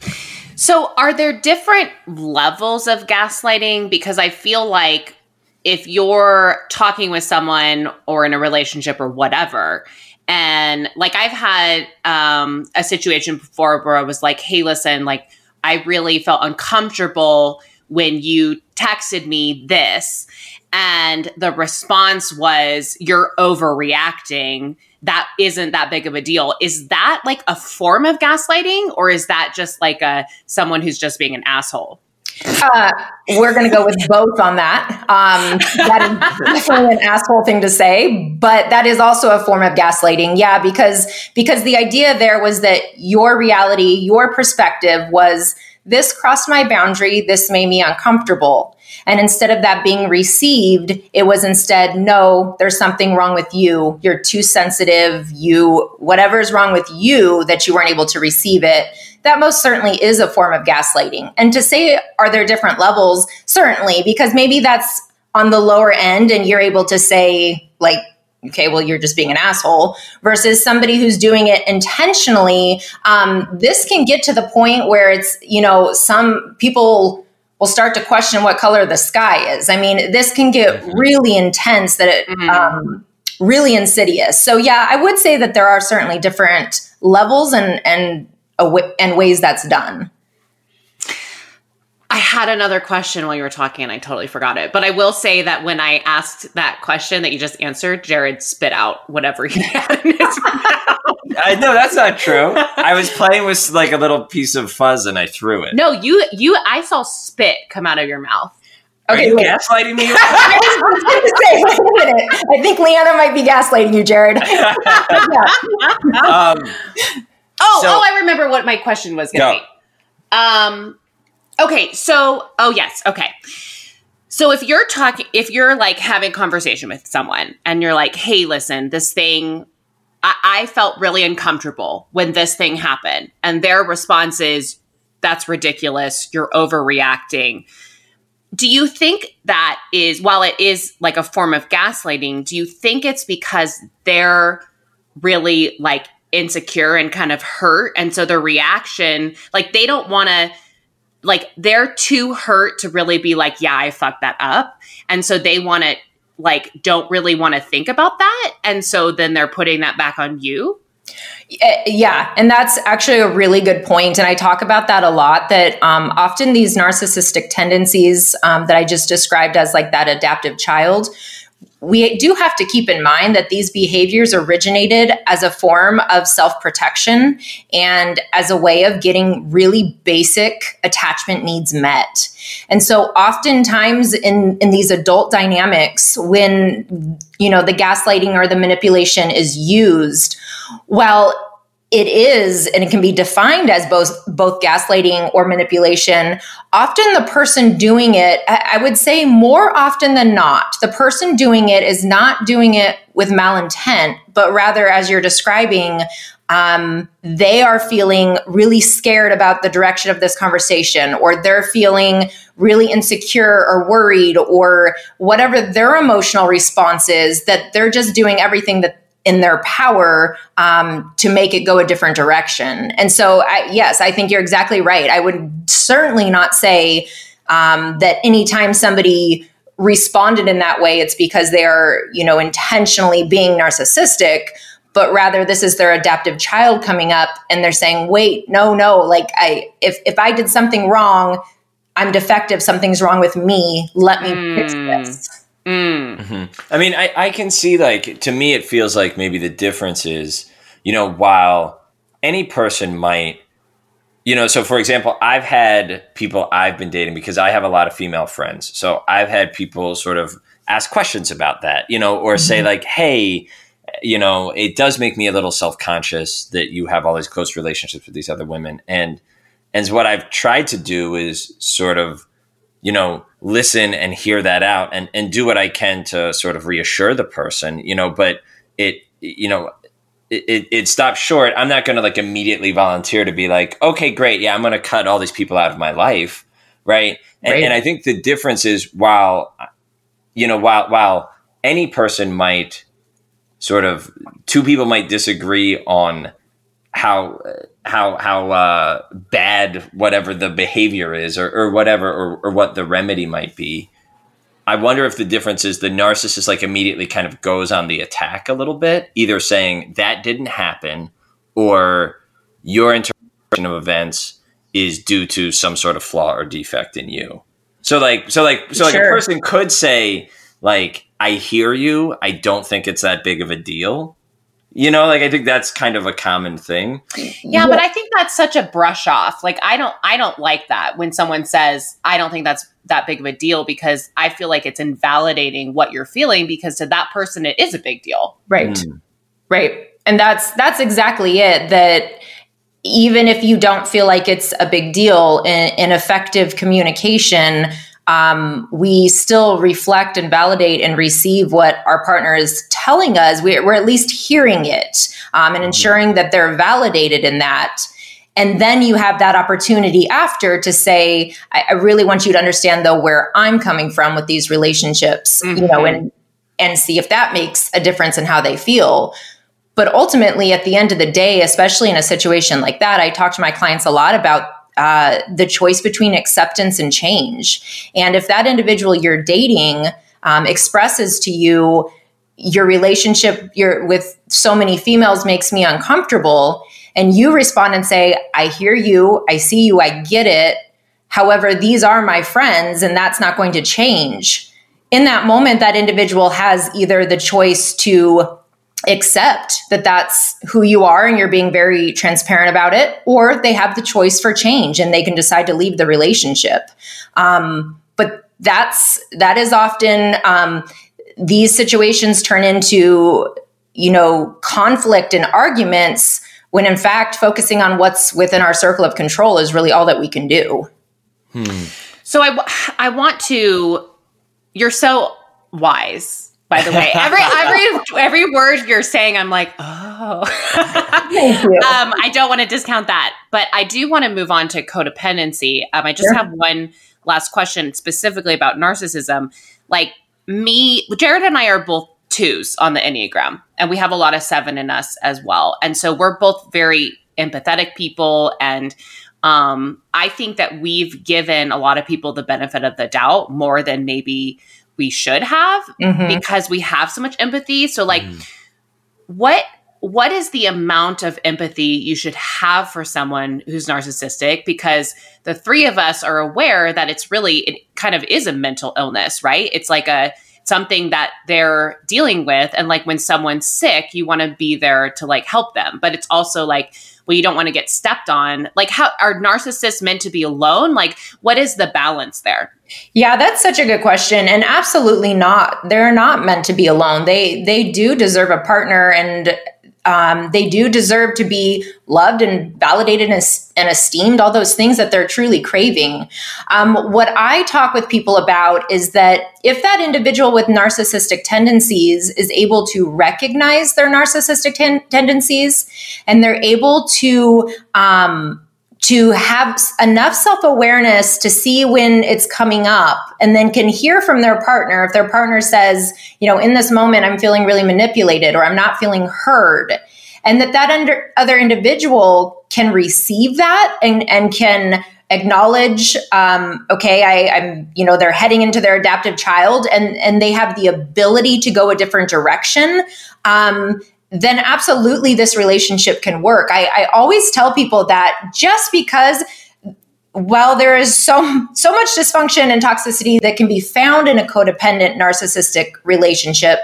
Speaker 1: So, are there different levels of gaslighting? Because I feel like if you're talking with someone or in a relationship or whatever, and like I've had um, a situation before where I was like, hey, listen, like I really felt uncomfortable when you texted me this. And the response was, you're overreacting. That isn't that big of a deal. Is that like a form of gaslighting or is that just like a someone who's just being an asshole?
Speaker 3: Uh, we're going to go with both on that. Um, that is definitely an asshole thing to say, but that is also a form of gaslighting. Yeah, because because the idea there was that your reality, your perspective was this crossed my boundary. This made me uncomfortable. And instead of that being received, it was instead, no, there's something wrong with you. You're too sensitive. You, whatever's wrong with you that you weren't able to receive it that most certainly is a form of gaslighting. And to say, are there different levels? Certainly, because maybe that's on the lower end and you're able to say, like, okay, well, you're just being an asshole, versus somebody who's doing it intentionally. Um, this can get to the point where it's, you know, some people will start to question what color the sky is. I mean, this can get
Speaker 4: Mhm.
Speaker 3: really intense that it
Speaker 1: Mhm.
Speaker 3: um, really insidious. So yeah, I would say that there are certainly different levels and and a w- and ways that's done.
Speaker 1: I had another question while you were talking and I totally forgot it. But I will say that when I asked that question that you just answered, Jared spit out whatever he had in his mouth.
Speaker 4: I no, that's not true. I was playing with like a little piece of fuzz and I threw it.
Speaker 1: No, you you I saw spit come out of your mouth.
Speaker 4: Are
Speaker 3: Okay,
Speaker 4: you
Speaker 3: wait.
Speaker 4: gaslighting me?
Speaker 3: I was going to say, wait a minute. I think Leanna might be gaslighting you, Jared. Yeah.
Speaker 4: um,
Speaker 1: Oh,
Speaker 4: So-
Speaker 1: oh, I remember what my question was going to
Speaker 4: Go.
Speaker 1: be. Um, okay, so oh yes, okay. So if you're talking, if you're like having conversation with someone and you're like, "Hey, listen, this thing, I, I felt really uncomfortable when this thing happened," and their response is, "That's ridiculous. You're overreacting." Do you think that is, while it is like a form of gaslighting, do you think it's because they're really like insecure and kind of hurt and so their reaction like they don't want to like they're too hurt to really be like yeah i fucked that up. And so they want to like don't really want to think about that. And so then they're putting that back on you.
Speaker 3: Uh, Yeah, and that's actually a really good point. And I talk about that a lot that um, often these narcissistic tendencies um, that I just described as like that adaptive child, we do have to keep in mind that these behaviors originated as a form of self protection and as a way of getting really basic attachment needs met. And so oftentimes in, in these adult dynamics, when you know the gaslighting or the manipulation is used, well, it is and it can be defined as both both gaslighting or manipulation. Often the person doing it I, would say more often than not the person doing it is not doing it with malintent but rather as you're describing um, they are feeling really scared about the direction of this conversation or they're feeling really insecure or worried or whatever their emotional response is that they're just doing everything that in their power um, to make it go a different direction. And so, I, yes, I think you're exactly right. I would certainly not say um, that anytime somebody responded in that way, it's because they are, you know, intentionally being narcissistic. But rather, this is their adaptive child coming up, and they're saying, "Wait, no, no! Like, I if if I did something wrong, I'm defective. Something's wrong with me. Let me fix
Speaker 1: Mm.
Speaker 3: this."
Speaker 1: Mm.
Speaker 4: Mhm. I mean, I, I can see like to me, it feels like maybe the difference is, you know, while any person might, you know, so for example, I've had people I've been dating because I have a lot of female friends. So I've had people sort of ask questions about that, you know, or say
Speaker 3: Mhm.
Speaker 4: like, hey, you know, it does make me a little self conscious that you have all these close relationships with these other women. And, and what I've tried to do is sort of, you know, listen and hear that out and, and do what I can to sort of reassure the person, you know, but it, you know, it, it, it stops short. I'm not going to like immediately volunteer to be like, okay, great. Yeah, I'm going to cut all these people out of my life. Right. And,
Speaker 3: Right.
Speaker 4: and I think the difference is while, you know, while, while any person might sort of, two people might disagree on how, how, how uh, bad whatever the behavior is or, or whatever, or, or what the remedy might be. I wonder if the difference is the narcissist like immediately kind of goes on the attack a little bit, either saying that didn't happen or your interpretation of events is due to some sort of flaw or defect in you. So like so like so like a person could say like I hear you, I don't think it's that big of a deal. You know, like I think that's kind of a common thing.
Speaker 1: yeah but i think that's such a brush off like i don't i don't like that when someone says i don't think that's that big of a deal because i feel like it's invalidating what you're feeling because to that person it is a big deal
Speaker 3: Right.
Speaker 4: Mm.
Speaker 3: Right. And that's that's exactly it that even if you don't feel like it's a big deal in, in effective communication um, we still reflect and validate and receive what our partner is telling us. We're, we're at least hearing it um, and ensuring that they're validated in that. And then you have that opportunity after to say I, I really want you to understand though where i'm coming from with these relationships you know
Speaker 1: Mhm.
Speaker 3: and and see if that makes a difference in how they feel. But ultimately at the end of the day especially in a situation like that i talk to my clients a lot about uh, the choice between acceptance and change. And if that individual you're dating um, expresses to you, your relationship your, with so many females makes me uncomfortable, and you respond and say, I hear you, I see you, I get it. However, these are my friends, and that's not going to change. In that moment, that individual has either the choice to accept that that's who you are and you're being very transparent about it, or they have the choice for change and they can decide to leave the relationship. Um, but that's that is often um, these situations turn into you know conflict and arguments when in fact focusing on what's within our circle of control is really all that we can do.
Speaker 1: Hmm. So I I want to. You're so wise by the way. Every every every word you're saying, I'm like, oh. thank um, I don't want to discount that, but I do want to move on to codependency. Um, I just sure. have one last question specifically about narcissism. Like me, Jared and I are both twos on the Enneagram, and we have a lot of seven in us as well. And so we're both very empathetic people and um, I think that we've given a lot of people the benefit of the doubt more than maybe we should have mm-hmm. because we have so much empathy. So like mm. what what is the amount of empathy you should have for someone who's narcissistic because the three of us are aware that it's really it kind of is a mental illness, right? It's like a something that they're dealing with and like when someone's sick, you want to be there to like help them, but it's also like well you don't want to get stepped on. Like how are narcissists meant to be alone? Like what is the balance there?
Speaker 3: Yeah, that's such a good question and absolutely not. They're not meant to be alone. They they do deserve a partner and um, they do deserve to be loved and validated and, esteemed, all those things that they're truly craving. Um, what I talk with people about is that if that individual with narcissistic tendencies is able to recognize their narcissistic ten- tendencies and they're able to um, to have enough self awareness to see when it's coming up and then can hear from their partner. If their partner says, you know, in this moment, I'm feeling really manipulated or I'm not feeling heard, and that that under, other individual can receive that and, and can acknowledge um, okay I, i'm you know they're heading into their adaptive child and and they have the ability to go a different direction um, then absolutely this relationship can work. I, I always tell people that just because while there is so so much dysfunction and toxicity that can be found in a codependent narcissistic relationship,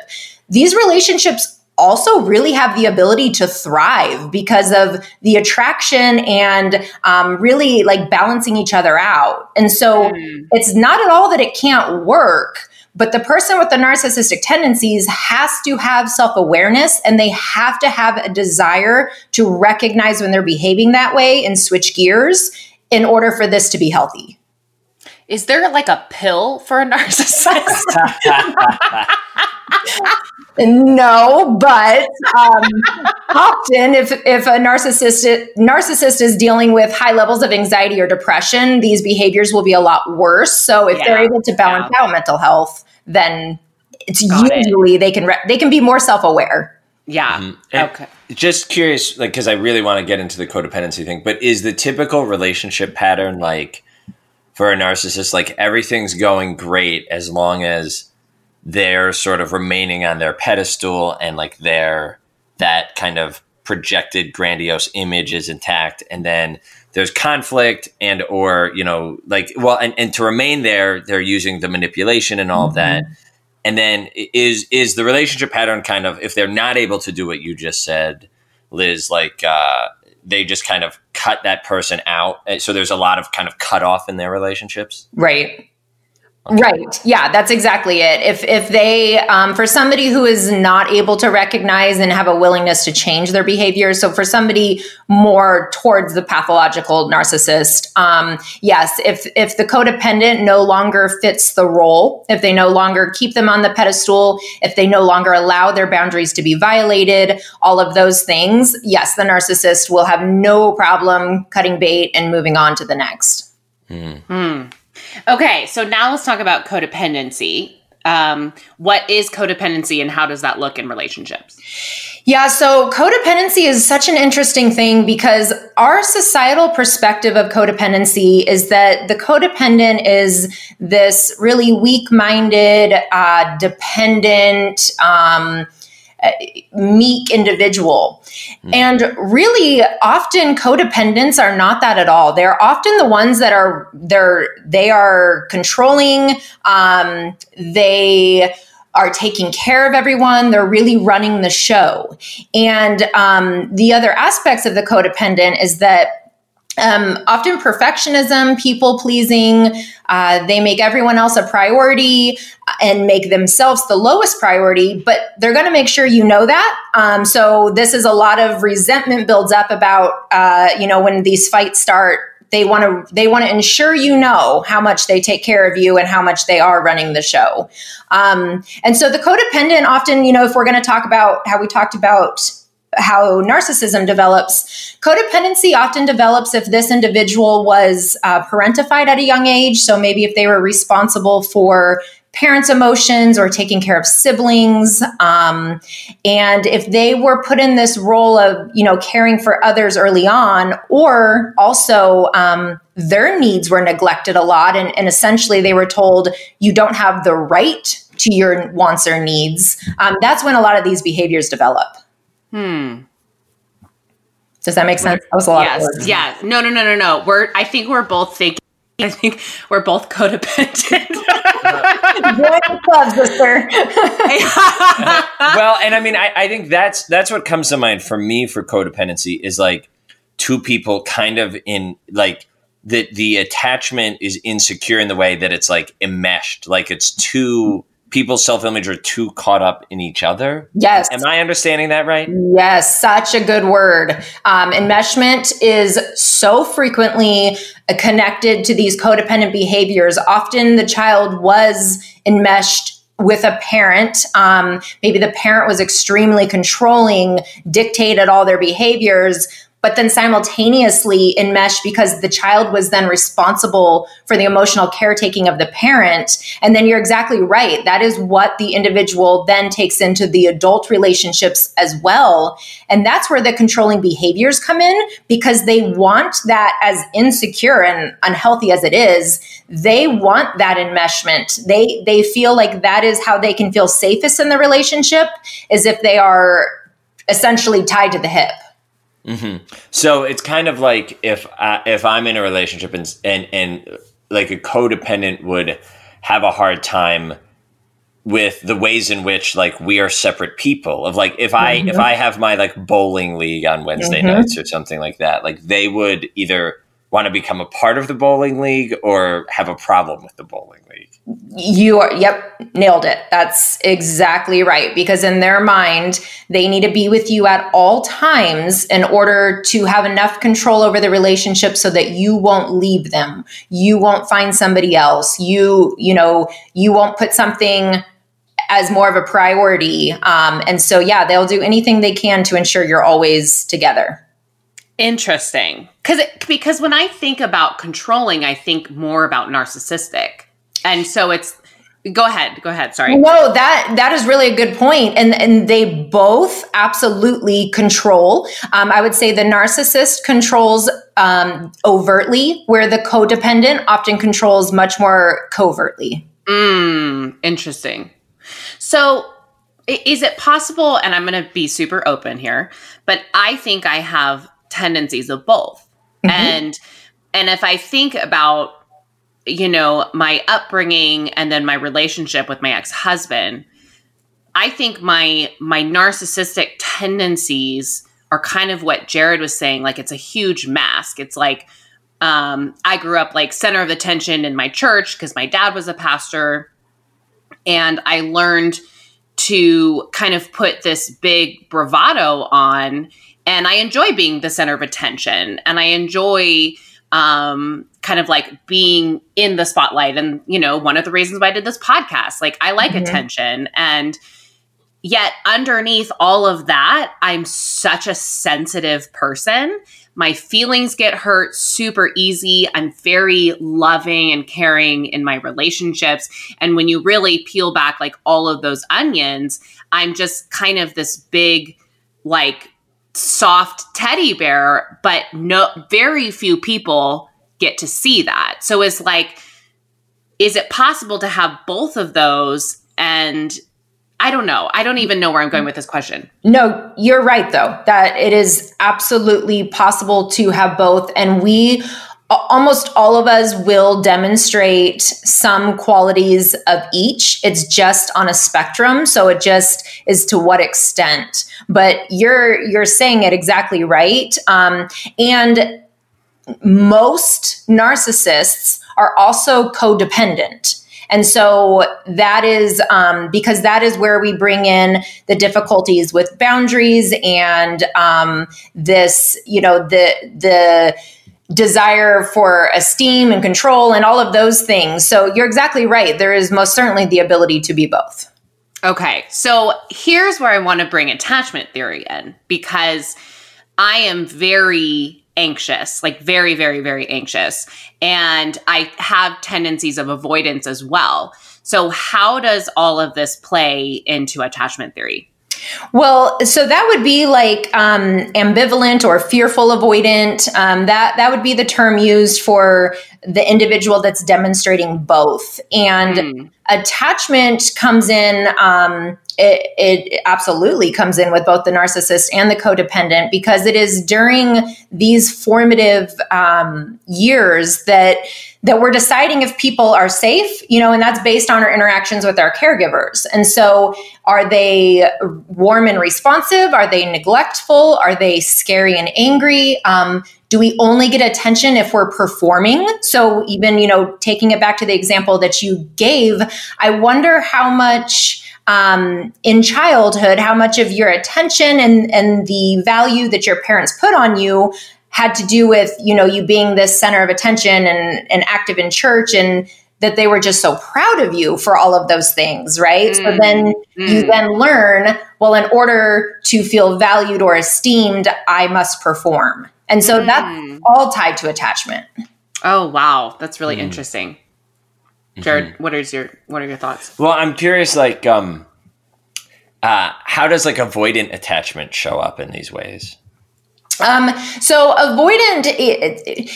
Speaker 3: these relationships also really have the ability to thrive because of the attraction and um, really like balancing each other out. And so mm. it's not at all that it can't work but the person with the narcissistic tendencies has to have self awareness and they have to have a desire to recognize when they're behaving that way and switch gears in order for this to be healthy.
Speaker 1: Is there like a pill for a narcissist?
Speaker 3: no, but um, often if if a narcissist narcissist is dealing with high levels of anxiety or depression, these behaviors will be a lot worse. So if yeah. they're able to balance yeah. out mental health, then it's Got usually it. they can re- they can be more self aware.
Speaker 1: Yeah. Mm-hmm. Okay.
Speaker 4: Just curious, like, because I really want to get into the codependency thing, but is the typical relationship pattern like for a narcissist, like everything's going great as long as they're sort of remaining on their pedestal and like their that kind of projected grandiose image is intact and then there's conflict and or you know like well and, and to remain there they're using the manipulation and all mm-hmm. of that mm-hmm. and then is is the relationship pattern kind of if they're not able to do what you just said liz like uh they just kind of cut that person out. So there's a lot of kind of cut off in their relationships.
Speaker 3: Right Okay. Right. Yeah, that's exactly it. If if they um, for somebody who is not able to recognize and have a willingness to change their behavior, so for somebody more towards the pathological narcissist, um, yes, if if the codependent no longer fits the role, if they no longer keep them on the pedestal, if they no longer allow their boundaries to be violated, all of those things, yes, the narcissist will have no problem cutting bait and moving on to the next.
Speaker 1: Mm. Okay, so now let's talk about codependency. Um, what is codependency and how does that look in relationships?
Speaker 3: Yeah, so codependency is such an interesting thing because our societal perspective of codependency is that the codependent is this really weak minded, uh, dependent, um, meek individual. Mm. And really often codependents are not that at all. They're often the ones that are they're they are controlling, um, they are taking care of everyone. They're really running the show. And um, the other aspects of the codependent is that um, often perfectionism, people pleasing, uh, they make everyone else a priority and make themselves the lowest priority, but they're going to make sure you know that. Um, so this is a lot of resentment builds up about, uh, you know, when these fights start they want to they want to ensure you know how much they take care of you and how much they are running the show um, and so the codependent often you know if we're going to talk about how we talked about how narcissism develops codependency often develops if this individual was uh, parentified at a young age so maybe if they were responsible for parents' emotions or taking care of siblings. Um, and if they were put in this role of, you know, caring for others early on, or also um, their needs were neglected a lot, and, and, essentially they were told, you don't have the right to your wants or needs, um, that's when a lot of these behaviors develop.
Speaker 1: Hmm.
Speaker 3: Does that make sense? That was a lot. Yes.
Speaker 1: Yeah. No. No. No. No. No. We're. I think we're both thinking I think we're both codependent.
Speaker 3: Join the club, sister.
Speaker 4: well, and I mean, I, I think that's that's what comes to mind for me for codependency is like two people kind of in like that the attachment is insecure in the way that it's like enmeshed, like it's two people's self image are too caught up in each other.
Speaker 3: Yes.
Speaker 4: Am I understanding that right?
Speaker 3: Yes, such a good word. Um, enmeshment is so frequently connected to these codependent behaviors. Often the child was enmeshed with a parent. Um, maybe the parent was extremely controlling, dictated all their behaviors but then simultaneously enmesh because the child was then responsible for the emotional caretaking of the parent. And then you're exactly right. That is what the individual then takes into the adult relationships as well. And that's where the controlling behaviors come in because they want that as insecure and unhealthy as it is. They want that enmeshment. They they feel like that is how they can feel safest in the relationship is if they are essentially tied to the hip.
Speaker 4: Mm-hmm. So it's kind of like if I, if I'm in a relationship and and and like a codependent would have a hard time with the ways in which like we are separate people of like if i mm-hmm. if i have my like bowling league on wednesday mm-hmm. nights or something like that like they would either want to become a part of the bowling league or have a problem with the bowling league
Speaker 3: you are, yep, nailed it. That's exactly right. Because in their mind, they need to be with you at all times in order to have enough control over the relationship so that you won't leave them. You won't find somebody else. You, you know, you won't put something as more of a priority. Um, and so, yeah, they'll do anything they can to ensure you're always together.
Speaker 1: Interesting. Because because when I think about controlling, I think more about narcissistic. And so it's go ahead go ahead sorry.
Speaker 3: No that that is really a good point and and they both absolutely control. Um, i would say the narcissist controls um, overtly where the codependent often controls much more covertly.
Speaker 1: Mm, interesting. So is it possible and i'm going to be super open here but i think i have tendencies of both mm-hmm. and and if i think about you know, my upbringing and then my relationship with my ex-husband, I think my my narcissistic tendencies are kind of what Jared was saying like it's a huge mask. It's like um, I grew up like center of attention in my church because my dad was a pastor and I learned to kind of put this big bravado on and I enjoy being the center of attention and I enjoy um, kind of like being in the spotlight. And, you know, one of the reasons why I did this podcast, like I like mm-hmm. attention. And yet, underneath all of that, I'm such a sensitive person. My feelings get hurt super easy. I'm very loving and caring in my relationships. And when you really peel back like all of those onions, I'm just kind of this big like soft teddy bear, but no very few people get to see that. So it's like is it possible to have both of those and I don't know. I don't even know where I'm going with this question.
Speaker 3: No, you're right though. That it is absolutely possible to have both and we almost all of us will demonstrate some qualities of each. It's just on a spectrum so it just is to what extent. But you're you're saying it exactly right um, and most narcissists are also codependent. And so that is um, because that is where we bring in the difficulties with boundaries and um, this you know the the desire for esteem and control and all of those things. So you're exactly right. There is most certainly the ability to be both.
Speaker 1: Okay. So here's where I want to bring attachment theory in because I am very anxious, like very, very, very anxious. And I have tendencies of avoidance as well. So, how does all of this play into attachment theory?
Speaker 3: Well, so that would be like um, ambivalent or fearful avoidant. Um, that that would be the term used for the individual that's demonstrating both. And mm. attachment comes in. Um, it, it, absolutely comes in with both the narcissist and the codependent because it is during these formative um, years that that we're deciding if people are safe, you know, and that's based on our interactions with our caregivers. And so, are they warm and responsive? Are they neglectful? Are they scary and angry? Um, do we only get attention if we're performing? So, even, you know, taking it back to the example that you gave, I wonder how much um, in childhood, how much of your attention and, and the value that your parents put on you had to do with, you know, you being this center of attention and, and active in church and that they were just so proud of you for all of those things, right? Mm. So then mm. you then learn, well, in order to feel valued or esteemed, I must perform. And so mm. that's all tied to attachment.
Speaker 1: Oh wow, that's really mm. interesting. Jared, mm-hmm. what is your what are your thoughts?
Speaker 4: Well, I'm curious, like, um, uh, how does like avoidant attachment show up in these ways?
Speaker 3: Um, so avoidant. It, it,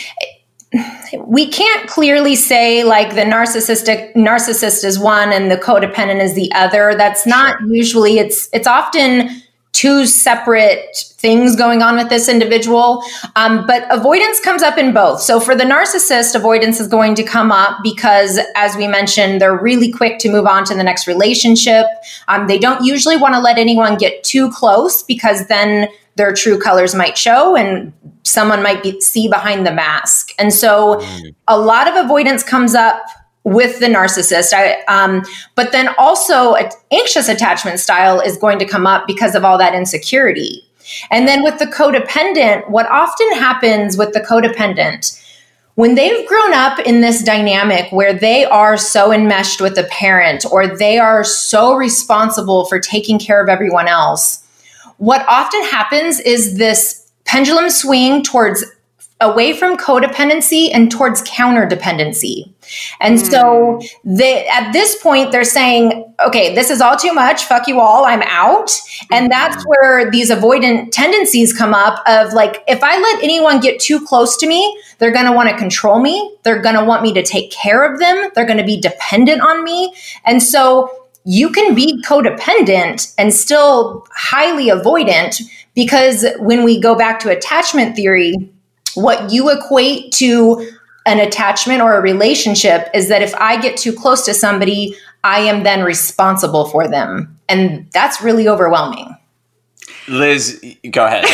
Speaker 3: we can't clearly say like the narcissistic narcissist is one and the codependent is the other that's not sure. usually it's it's often two separate things going on with this individual. Um, but avoidance comes up in both. So for the narcissist, avoidance is going to come up because, as we mentioned, they're really quick to move on to the next relationship. Um, they don't usually want to let anyone get too close because then their true colors might show and someone might be, see behind the mask. And so mm. a lot of avoidance comes up with the narcissist. I, um, but then also, anxious attachment style is going to come up because of all that insecurity. And then with the codependent, what often happens with the codependent, when they've grown up in this dynamic where they are so enmeshed with the parent or they are so responsible for taking care of everyone else, what often happens is this pendulum swing towards away from codependency and towards counter dependency. And mm. so they at this point they're saying, okay, this is all too much. Fuck you all. I'm out. And hmm. that's where these avoidant tendencies come up of like if I let anyone get too close to me, they're going to want to control me. They're going to want me to take care of them. They're going to be dependent on me. And so you can be codependent and still highly avoidant because when we go back to attachment theory, what you equate to an attachment or a relationship is that if I get too close to somebody, I am then responsible for them. And that's really overwhelming.
Speaker 4: Liz, go ahead.
Speaker 1: I'm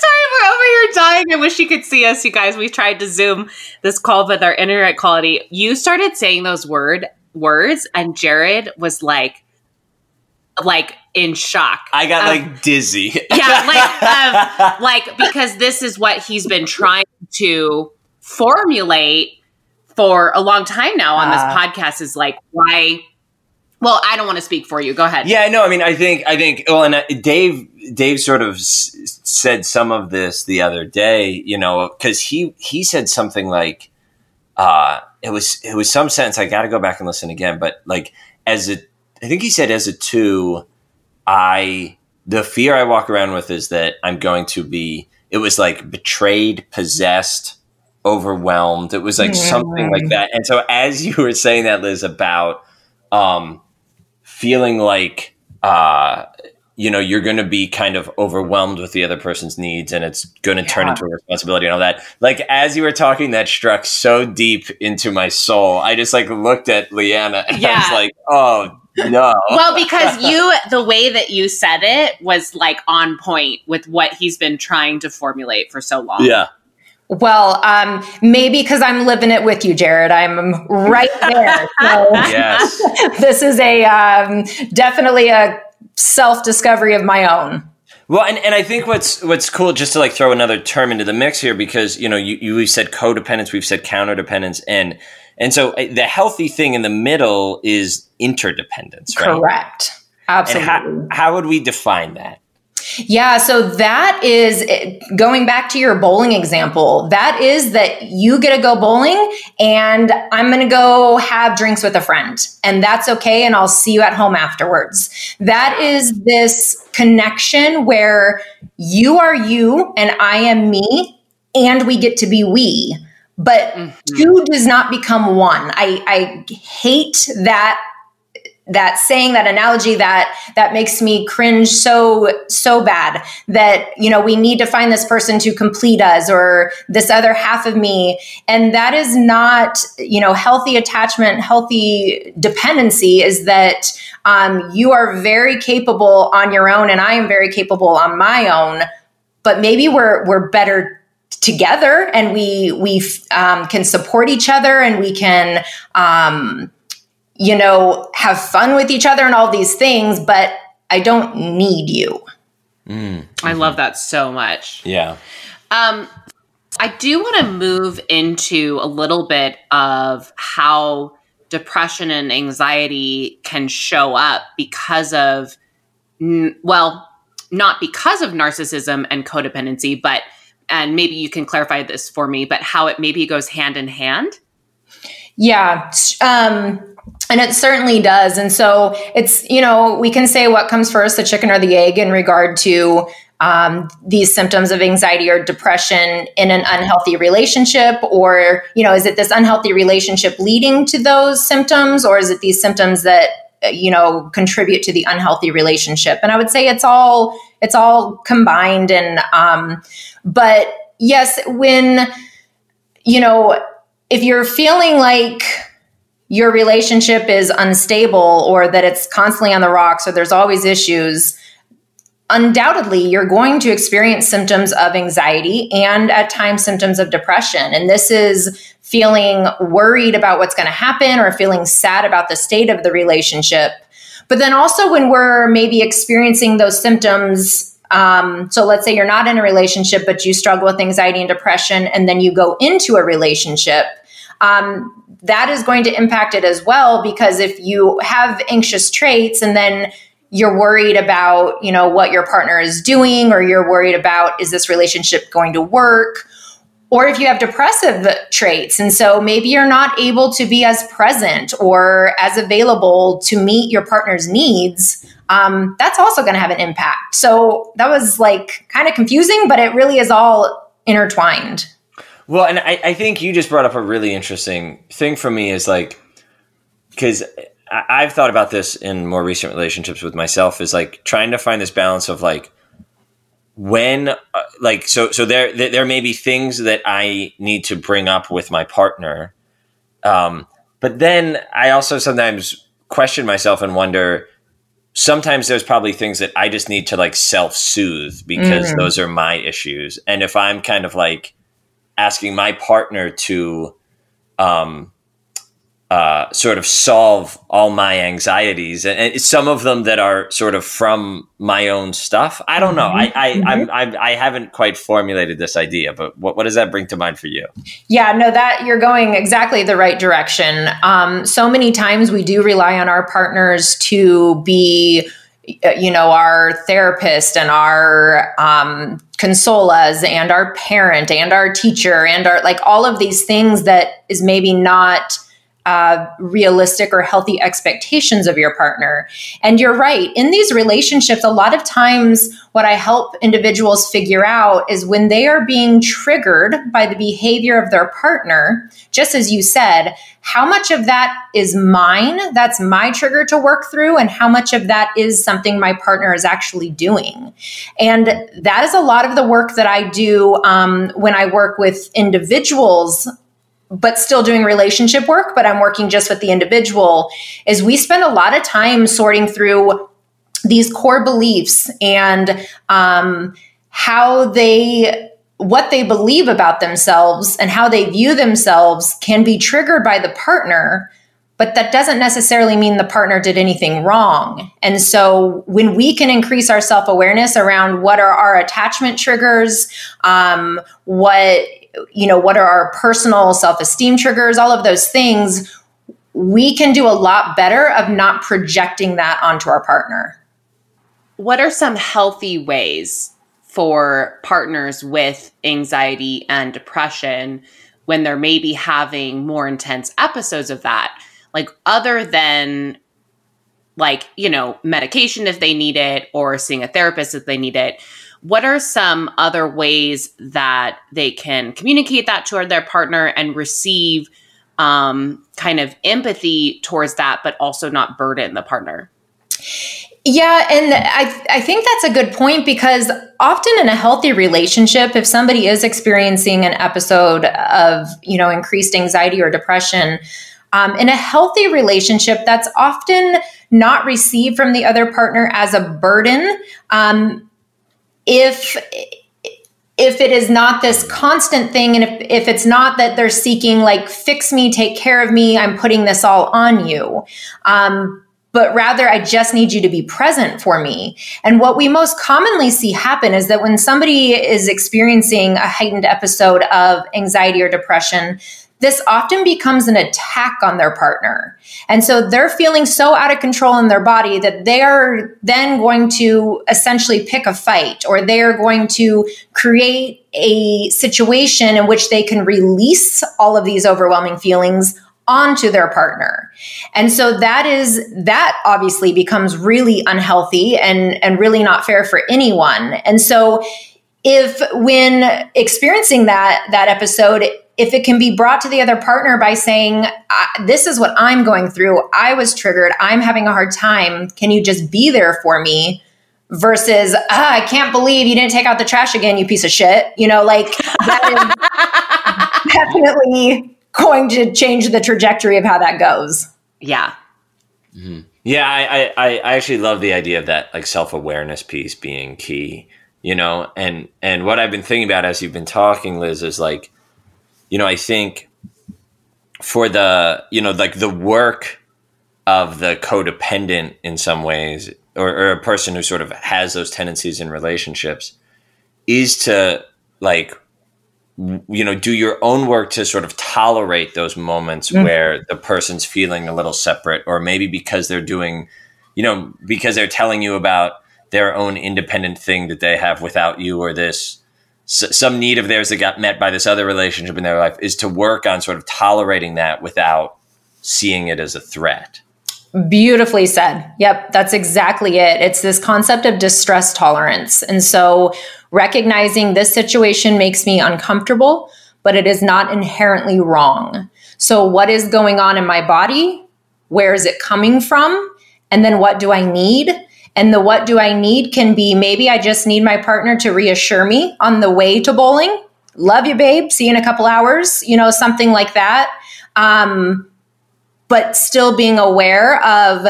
Speaker 1: sorry we're over here dying. I wish you could see us, you guys. We tried to zoom this call with our internet quality. You started saying those word words, and Jared was like, like in shock.
Speaker 4: I got um, like dizzy.
Speaker 1: yeah, like um, like because this is what he's been trying to formulate for a long time now on this uh, podcast is like why well, I don't want to speak for you. Go ahead.
Speaker 4: Yeah, no, I mean, I think, I think, well, and uh, Dave, Dave sort of s- said some of this the other day, you know, because he he said something like, uh, it was it was some sense. I got to go back and listen again, but like as a I think he said as a two, I the fear I walk around with is that I'm going to be it was like betrayed, possessed, overwhelmed. It was like something like that. And so as you were saying that, Liz, about um feeling like uh you know you're going to be kind of overwhelmed with the other person's needs and it's going to turn into a responsibility and all that. Like as you were talking that struck so deep into my soul. I just like looked at leanna and i was like oh no
Speaker 1: well, because you, the way that you said it was like on point with what he's been trying to formulate for so long.
Speaker 4: yeah
Speaker 3: Well, um, maybe because I'm living it with you, Jared. I'm right there. So
Speaker 4: yes
Speaker 3: this is a um, definitely a self discovery of my own.
Speaker 4: Well, and, and I think what's what's cool, just to like throw another term into the mix here, because you know you, you we've said codependence, we've said counterdependence, and and so uh, the healthy thing in the middle is interdependence, right?
Speaker 3: Correct.
Speaker 4: And
Speaker 3: Absolutely.
Speaker 4: how, how would we define that?
Speaker 3: Yeah, so that is going back to your bowling example. That is that you get to go bowling and I'm going to go have drinks with a friend and that's okay and I'll see you at home afterwards. That is this connection where you are you and I am me and we get to be we. But two does not become one. I, I hate that that saying that analogy that that makes me cringe so so bad that you know we need to find this person to complete us or this other half of me and that is not you know healthy attachment healthy dependency is that um, you are very capable on your own and i am very capable on my own but maybe we're we're better together and we we um, can support each other and we can um, you know, have fun with each other and all these things, but I don't need you.
Speaker 1: I love that so much.
Speaker 4: Yeah.
Speaker 1: Um, I do want to move into a little bit of how depression and anxiety can show up because of, n- well, not because of narcissism and codependency, but, and maybe you can clarify this for me, but how it maybe goes hand in hand.
Speaker 3: Yeah. Um, and it certainly does. And so it's, you know, we can say what comes first, the chicken or the egg, in regard to um, these symptoms of anxiety or depression in an unhealthy relationship, or, you know, is it this unhealthy relationship leading to those symptoms, or is it these symptoms that, you know, contribute to the unhealthy relationship? And I would say it's all, it's all combined. And, um, but yes, when, you know, if you're feeling like your relationship is unstable or that it's constantly on the rocks or there's always issues, undoubtedly you're going to experience symptoms of anxiety and at times symptoms of depression. And this is feeling worried about what's going to happen or feeling sad about the state of the relationship. But then also when we're maybe experiencing those symptoms um, so let's say you're not in a relationship, but you struggle with anxiety and depression, and then you go into a relationship. Um, that is going to impact it as well because if you have anxious traits and then you're worried about you know what your partner is doing or you're worried about is this relationship going to work? Or if you have depressive traits and so maybe you're not able to be as present or as available to meet your partner's needs um, that's also going to have an impact. So that was like kind of confusing but it really is all intertwined.
Speaker 4: Well, and I, I think you just brought up a really interesting thing for me is like, because I've thought about this in more recent relationships with myself is like trying to find this balance of like, when uh, like so so there there there may be things that I need to bring up with my partner um but then I also sometimes question myself and wonder sometimes there's probably things that I just need to like self-soothe because
Speaker 3: Mhm.
Speaker 4: those are my issues and if I'm kind of like asking my partner to um uh, sort of solve all my anxieties, and, and some of them that are sort of from my own stuff. I don't know. I I, I'm, I'm, I haven't quite formulated this idea, but what, what does that bring to mind for you?
Speaker 3: Yeah, no, that you're going exactly the right direction. Um, so many times we do rely on our partners to be, you know, our therapist and our um, console us and our parent and our teacher and our like all of these things that is maybe not uh, realistic or healthy expectations of your partner. And you're right. In these relationships, a lot of times, what I help individuals figure out is when they are being triggered by the behavior of their partner, just as you said, how much of that is mine? That's my trigger to work through, and how much of that is something my partner is actually doing. And that is a lot of the work that I do um, when I work with individuals but still doing relationship work, but I'm working just with the individual, is we spend a lot of time sorting through these core beliefs and um, how they what they believe about themselves and how they view themselves can be triggered by the partner but that doesn't necessarily mean the partner did anything wrong. And so when we can increase our self-awareness around what are our attachment triggers um, what you know what are our personal self-esteem triggers all of those things we can do a lot better of not projecting that onto our partner.
Speaker 1: What are some healthy ways for partners with anxiety and depression when they're maybe having more intense episodes of that? Like other than like you know medication if they need it or seeing a therapist if they need it what are some other ways that they can communicate that toward their partner and receive um, kind of empathy towards that but also not burden the partner
Speaker 3: yeah, and I I think that's a good point because often in a healthy relationship, if somebody is experiencing an episode of you know increased anxiety or depression, um, in a healthy relationship, that's often not received from the other partner as a burden. Um, if if it is not this constant thing and if, if it's not that they're seeking like fix me take care of me i'm putting this all on you um, but rather I just need you to be present for me. And what we most commonly see happen is that when somebody is experiencing a heightened episode of anxiety or depression, this often becomes an attack on their partner. And so they're feeling so out of control in their body that they are then going to essentially pick a fight or they are going to create a situation in which they can release all of these overwhelming feelings onto their partner. And so that is that obviously becomes really unhealthy and and really not fair for anyone. And so if when experiencing that that episode if it can be brought to the other partner by saying this is what i'm going through i was triggered i'm having a hard time can you just be there for me versus ah, i can't believe you didn't take out the trash again you piece of shit you know like that is definitely going to change the trajectory of how that goes.
Speaker 1: Yeah.
Speaker 4: Mm-hmm. Yeah, I, I, I actually love the idea of that like self awareness piece being key, you know, and and what I've been thinking about as you've been talking, Liz, is like, you know, I think for the you know like the work of the codependent in some ways, or, or a person who sort of has those tendencies in relationships, is to like you know do your own work to sort of tolerate those moments mm-hmm. where the person's feeling a little separate or maybe because they're doing you know because they're telling you about their own independent thing that they have without you or this some need of theirs that got met by this other relationship in their life is to work on sort of tolerating that without seeing it as a threat
Speaker 3: Beautifully said. Yep, that's exactly it. It's this concept of distress tolerance. And so recognizing this situation makes me uncomfortable, but it is not inherently wrong. So, what is going on in my body? Where is it coming from? And then what do I need? And the what do I need can be maybe I just need my partner to reassure me on the way to bowling. Love you, babe. See you in a couple hours. You know, something like that. Um, but still being aware of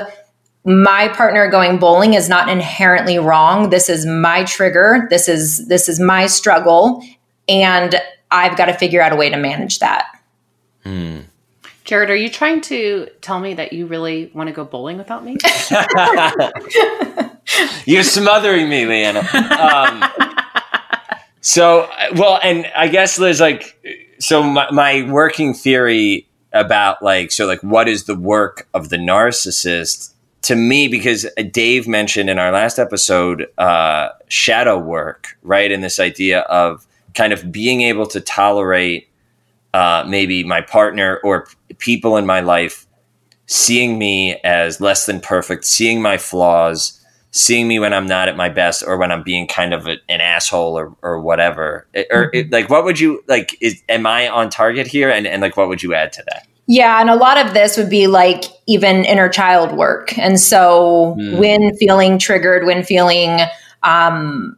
Speaker 3: my partner going bowling is not inherently wrong this is my trigger this is this is my struggle and i've got to figure out a way to manage that
Speaker 1: hmm. Jared are you trying to tell me that you really want to go bowling without me?
Speaker 4: You're smothering me leanna. Um, so well and i guess there's like so my, my working theory about like so like what is the work of the narcissist to me because dave mentioned in our last episode uh, shadow work right? And this idea of kind of being able to tolerate uh, maybe my partner or people in my life seeing me as less than perfect, seeing my flaws, seeing me when I'm not at my best or when I'm being kind of a, an asshole or, or whatever. It- or it, like, what would you like? Is am I on target here? And and like, what would you add to that?
Speaker 3: Yeah, and a lot of this would be like even inner child work. And so
Speaker 4: Hmm.
Speaker 3: when feeling triggered, when feeling um,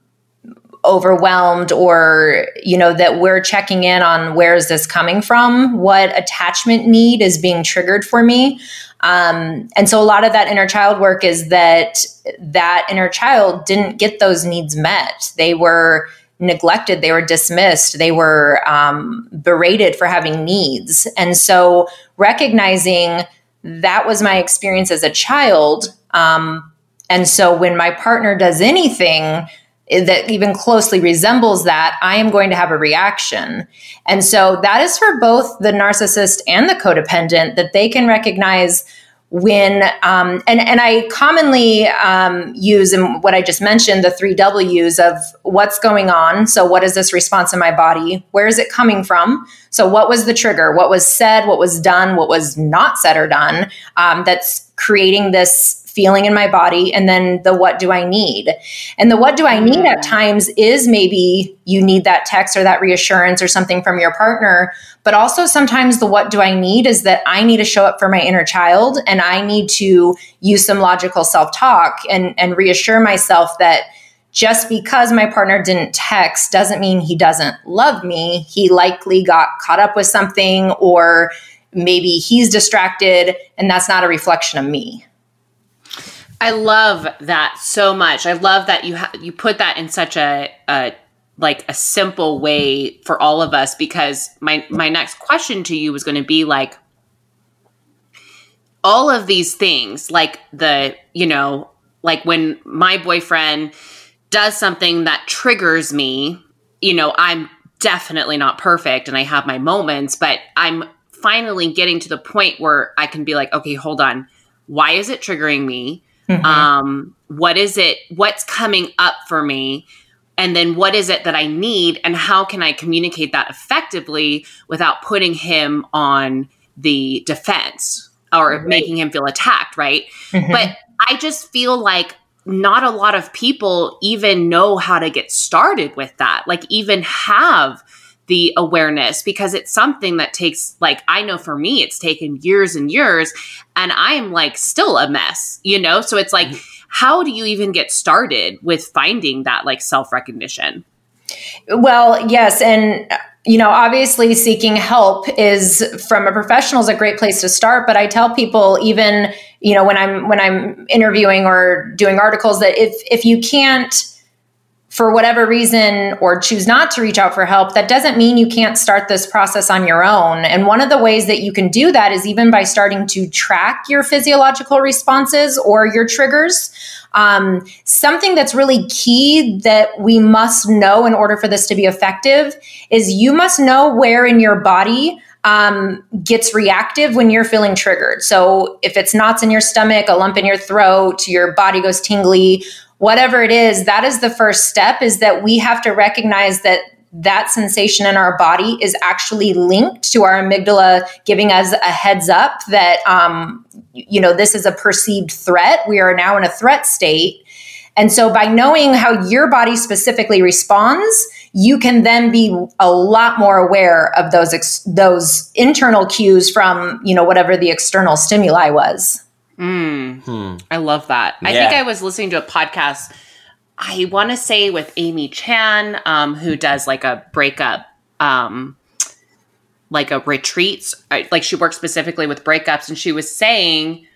Speaker 3: overwhelmed, or you know that we're checking in on where is this coming from, what attachment need is being triggered for me. Um, and so a lot of that inner child work is that that inner child didn't get those needs met. They were neglected, they were dismissed, they were um, berated for having needs. And so recognizing that was my experience as a child. Um, and so when my partner does anything that even closely resembles that, I am going to have a reaction. And so that is for both the narcissist and the codependent that they can recognize when um, and and I commonly um, use in what I just mentioned the three W's of what's going on. So what is this response in my body? Where is it coming from? So what was the trigger? What was said? What was done? What was not said or done? Um, that's creating this feeling in my body and then the what do i need? And the what do i need at times is maybe you need that text or that reassurance or something from your partner but also sometimes the what do i need is that i need to show up for my inner child and i need to use some logical self-talk and and reassure myself that just because my partner didn't text doesn't mean he doesn't love me. He likely got caught up with something or maybe he's distracted and that's not a reflection of me
Speaker 1: I love that so much. I love that you ha- you put that in such a, a like a simple way for all of us because my my next question to you was going to be like all of these things like the you know like when my boyfriend does something that triggers me you know i'm definitely not perfect and i have my moments but i'm finally getting to the point where i can be like okay hold on why is it triggering me um what is it what's coming up for me and then what is it that i need and how can i communicate that effectively without putting him on the defense or
Speaker 3: Right.
Speaker 1: making him feel attacked right
Speaker 3: Mhm.
Speaker 1: but i just feel like not a lot of people even know how to get started with that like even have the awareness because it's something that takes like i know for me it's taken years and years and i'm like still a mess you know? So it's like mm-hmm. how do you even get started with finding that like self-recognition?
Speaker 3: Well, yes, and you know, obviously seeking help is from a professional is a great place to start, but I tell people even, you know, when I'm when I'm interviewing or doing articles that if if you can't for whatever reason or choose not to reach out for help, that doesn't mean you can't start this process on your own. And one of the ways that you can do that is even by starting to track your physiological responses or your triggers. Um, something that's really key that we must know in order for this to be effective is you must know where in your body um, gets reactive when you're feeling triggered. So if it's knots in your stomach, a lump in your throat, your body goes tingly, whatever it is, that is the first step is that we have to recognize that that sensation in our body is actually linked to our amygdala giving us a heads up that um, you know this is a perceived threat. We are now in a threat state. And so by knowing how your body specifically responds you can then be a lot more aware of those ex- those internal cues from you know whatever the external stimuli was
Speaker 1: mm,
Speaker 4: Hmm.
Speaker 1: i love that i think i was listening to a podcast i want to say with amy chan um, who does like a breakup um, like a retreats like she works specifically with breakups and she was saying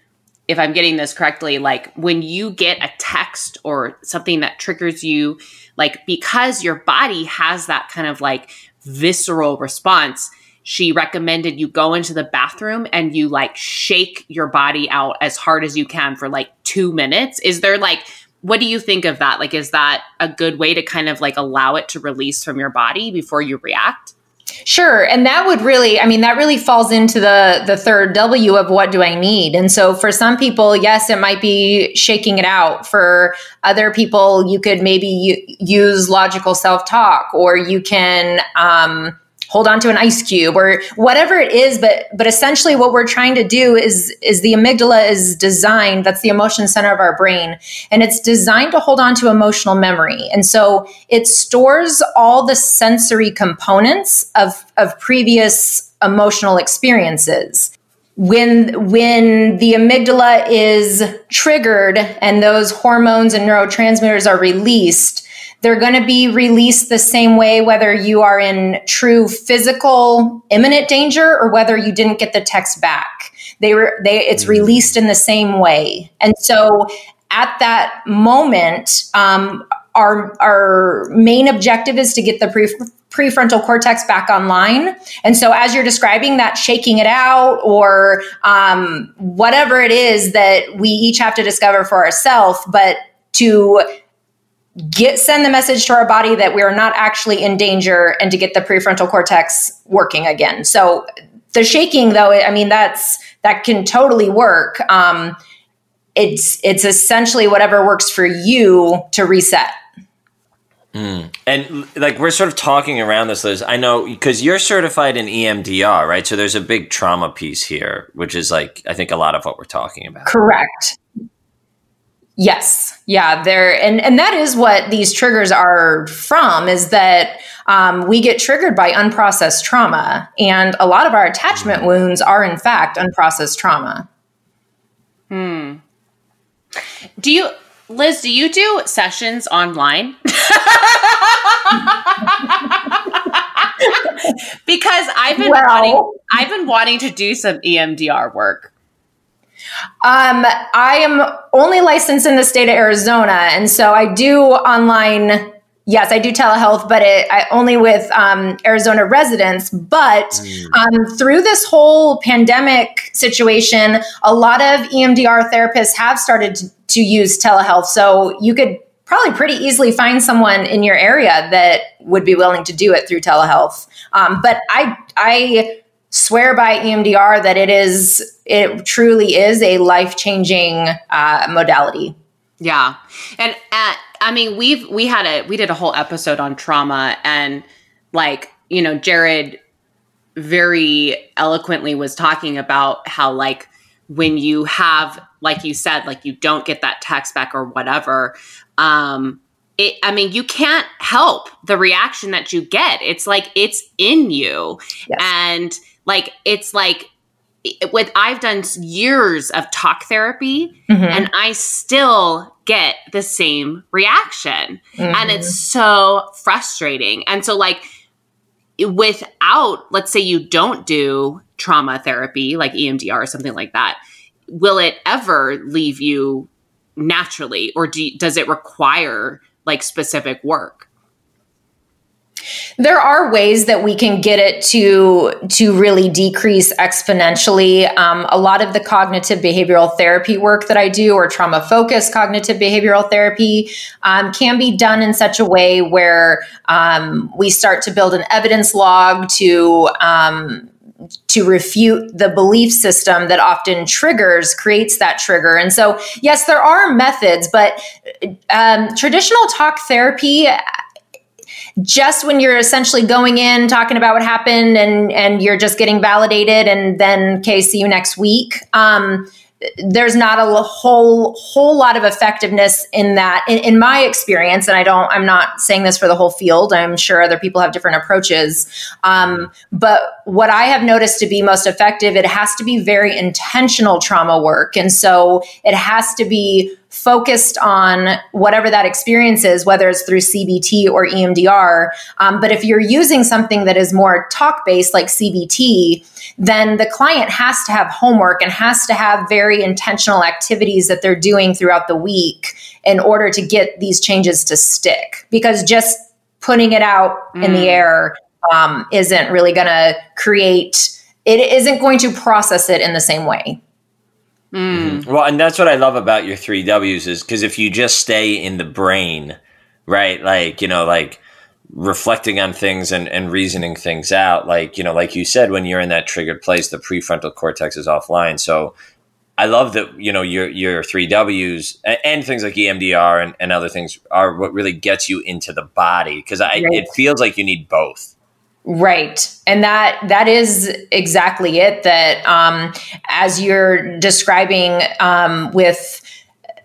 Speaker 1: if i'm getting this correctly like when you get a text or something that triggers you like because your body has that kind of like visceral response she recommended you go into the bathroom and you like shake your body out as hard as you can for like 2 minutes is there like what do you think of that like is that a good way to kind of like allow it to release from your body before you react
Speaker 3: Sure, and that would really I mean that really falls into the the third W of what do I need. And so for some people, yes, it might be shaking it out. For other people, you could maybe use logical self-talk or you can um hold on to an ice cube or whatever it is but but essentially what we're trying to do is is the amygdala is designed that's the emotion center of our brain and it's designed to hold on to emotional memory. And so it stores all the sensory components of of previous emotional experiences. When when the amygdala is triggered and those hormones and neurotransmitters are released they're going to be released the same way whether you are in true physical imminent danger or whether you didn't get the text back. They were they it's mm. released in the same way. And so at that moment um, our our main objective is to get the pre- prefrontal cortex back online. And so as you're describing that shaking it out or um, whatever it is that we each have to discover for ourselves but to get send the message to our body that we are not actually in danger and to get the prefrontal cortex working again so the shaking though i mean that's that can totally work um, it's it's essentially whatever works for you to reset
Speaker 4: Mm. And like we're sort of talking around this, Liz. I know because you're certified in EMDR, right? So there's a big trauma piece here, which is like I think a lot of what we're talking about.
Speaker 3: Correct. Yes. Yeah. There and and that is what these triggers are from. Is that um, we get triggered by unprocessed trauma, and a lot of our attachment wounds are in fact unprocessed trauma.
Speaker 1: Hmm. Do you Liz, do you do sessions online? because I've been well, wanting I've been wanting to do some EMDR work.
Speaker 3: Um, I am only licensed in the state of Arizona, and so I do online Yes, I do telehealth, but it, I, only with um, Arizona residents. But mm. um, through this whole pandemic situation, a lot of EMDR therapists have started to, to use telehealth. So you could probably pretty easily find someone in your area that would be willing to do it through telehealth. Um, but I, I swear by EMDR that it is, it truly is a life changing uh, modality.
Speaker 1: Yeah, and at I mean, we've we had a we did a whole episode on trauma and like, you know, Jared very eloquently was talking about how like when you have like you said like you don't get that text back or whatever um it i mean you can't help the reaction that you get it's like it's in you yes. and like it's like with I've done years of talk therapy mm-hmm. and I still get the same reaction. Mm-hmm. And it's so frustrating. And so like without let's say you don't do trauma therapy like EMDR or something like that, will it ever leave you naturally or do, does it require like specific work?
Speaker 3: There are ways that we can get it to to really decrease exponentially. Um, a lot of the cognitive behavioral therapy work that I do, or trauma focused cognitive behavioral therapy, um, can be done in such a way where um, we start to build an evidence log to um, to refute the belief system that often triggers creates that trigger and so yes there are methods but um, traditional talk therapy just when you're essentially going in talking about what happened and and you're just getting validated and then okay see you next week. Um, there's not a whole whole lot of effectiveness in that in, in, my experience and i don't i'm not saying this for the whole field. I'm sure other people have different approaches. Um, but what i have noticed to be most effective it has to be very intentional trauma work. And so it has to be focused on whatever that experience is, whether it's through CBT or EMDR. Um, but if you're using something that is more talk based, like CBT, then the client has to have homework and has to have very intentional activities that they're doing throughout the week in order to get these changes to stick. Because just putting it out mm. in the mm. air um, isn't really going to create, it isn't going to process it in the same way.
Speaker 4: Mm. Well, and that's what I love about your three W's is because if you just stay in the brain, right? Like, you know, like reflecting on things and, and reasoning things out, like, you know, like you said, when you're in that triggered place, the prefrontal cortex is offline. So I love that, you know, your, your three W's and, and things like EMDR and, and other things are what really gets you into the body because I, right. it feels like you need both.
Speaker 3: Right. And that that is exactly it that um as you're describing um with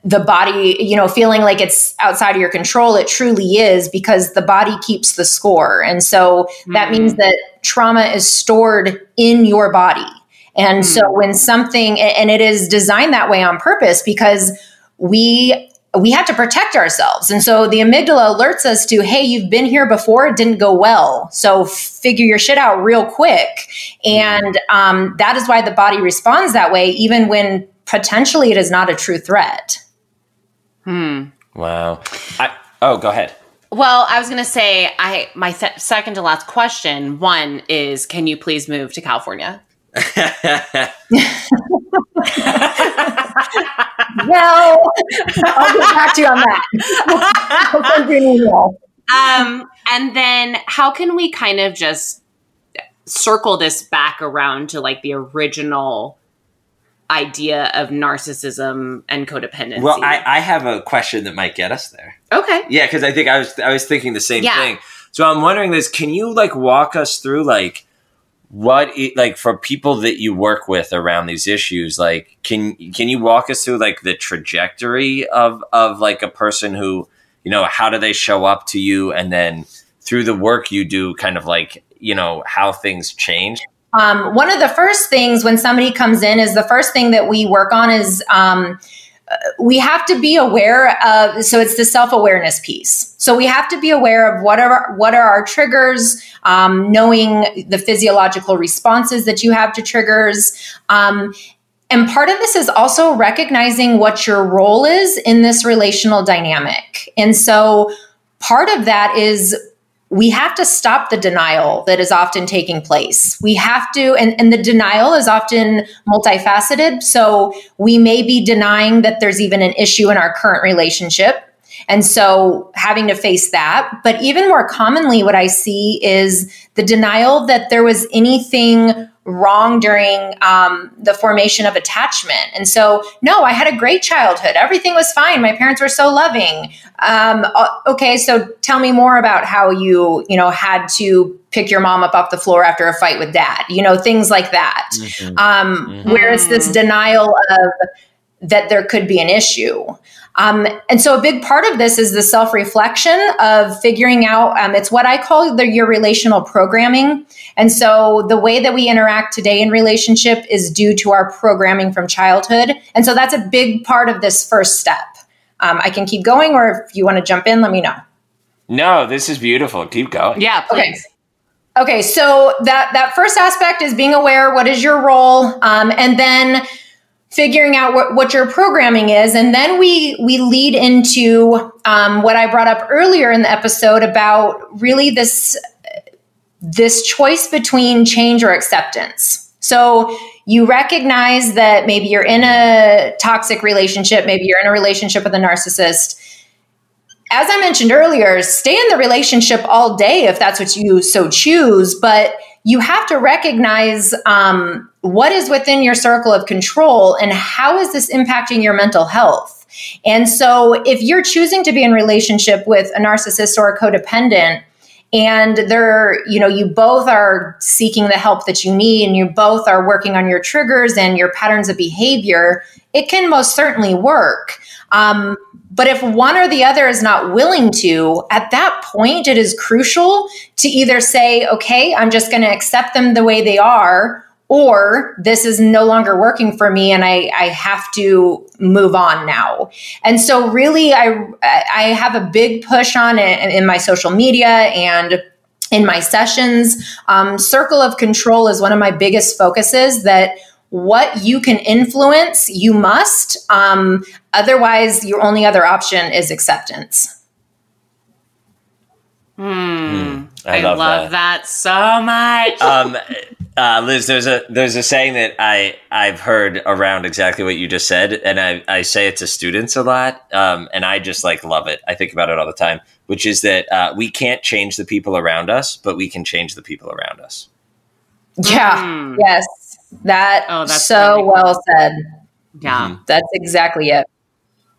Speaker 3: the body, you know, feeling like it's outside of your control, it truly is because the body keeps the score. And so mm-hmm. that means that trauma is stored in your body. And mm-hmm. so when something and it is designed that way on purpose because we we have to protect ourselves. And so the amygdala alerts us to, hey, you've been here before, it didn't go well. So figure your shit out real quick. And um, that is why the body responds that way, even when potentially it is not a true threat.
Speaker 1: Hmm.
Speaker 4: Wow. I, oh, go ahead.
Speaker 1: Well, I was going to say, I my th- second to last question. One is, can you please move to California?
Speaker 3: well, I'll get back to you on that.
Speaker 1: um, and then how can we kind of just circle this back around to like the original idea of narcissism and codependency?
Speaker 4: Well, I, I have a question that might get us there.
Speaker 1: Okay.
Speaker 4: Yeah, because I think I was I was thinking the same yeah. thing. So I'm wondering this: Can you like walk us through like what it, like for people that you work with around these issues like can can you walk us through like the trajectory of of like a person who you know how do they show up to you and then through the work you do kind of like you know how things change?
Speaker 3: Um, one of the first things when somebody comes in is the first thing that we work on is um, we have to be aware of so it's the self-awareness piece. So we have to be aware of what are what are our triggers um, knowing the physiological responses that you have to triggers. Um, and part of this is also recognizing what your role is in this relational dynamic. And so part of that is we have to stop the denial that is often taking place. We have to, and, and the denial is often multifaceted. So we may be denying that there's even an issue in our current relationship. And so having to face that. But even more commonly, what I see is the denial that there was anything wrong during um, the formation of attachment. And so, no, I had a great childhood. Everything was fine. My parents were so loving. Um, okay, so tell me more about how you, you know, had to pick your mom up off the floor after a fight with dad. You know, things like that. Mm-hmm. Um, mm-hmm. Where it's this denial of that there could be an issue. Um, and so a big part of this is the self reflection of figuring out um, it's what I call the, your relational programming. And so the way that we interact today in relationship is due to our programming from childhood. And so that's a big part of this first step. Um, I can keep going, or if you want to jump in, let me know.
Speaker 4: No, this is beautiful. Keep going.
Speaker 1: Yeah, please.
Speaker 3: Okay. Okay, so that that first aspect is being aware. What is your role, um, and then figuring out what, what your programming is. And then we we lead into um, what i brought up earlier in the episode about really this this choice between change or acceptance. So you recognize that maybe you're in a toxic relationship maybe you're in a relationship with a narcissist. As i mentioned earlier stay in the relationship all day if that's what you so choose but you have to recognize um, what is within your circle of control and how is this impacting your mental health. And so, if you're choosing to be in relationship with a narcissist or a codependent, and they're you know you both are seeking the help that you need and you both are working on your triggers and your patterns of behavior it can most certainly work. Um, but if one or the other is not willing to, at that point, it is crucial to either say, okay, I'm just going to accept them the way they are, or this is no longer working for me and I, I have to move on now. And so, really, I, I have a big push on it in my social media and in my sessions. Um, circle of control is one of my biggest focuses that what you can influence, you must. Um, otherwise, your only other option is acceptance.
Speaker 1: Hmm. Mm, I, I, love, love that. that. so much.
Speaker 4: Um, uh, Liz, there's a there's a saying that I I've heard around exactly what you just said, and I, I say it to students a lot, um, and I just like love it. I think about it all the time, which is that uh, we can't change the people around us, but we can change the people around us.
Speaker 3: Yeah. Mm. Yes. That oh, that's so well said.
Speaker 1: Yeah. Mm-hmm.
Speaker 3: That's exactly it.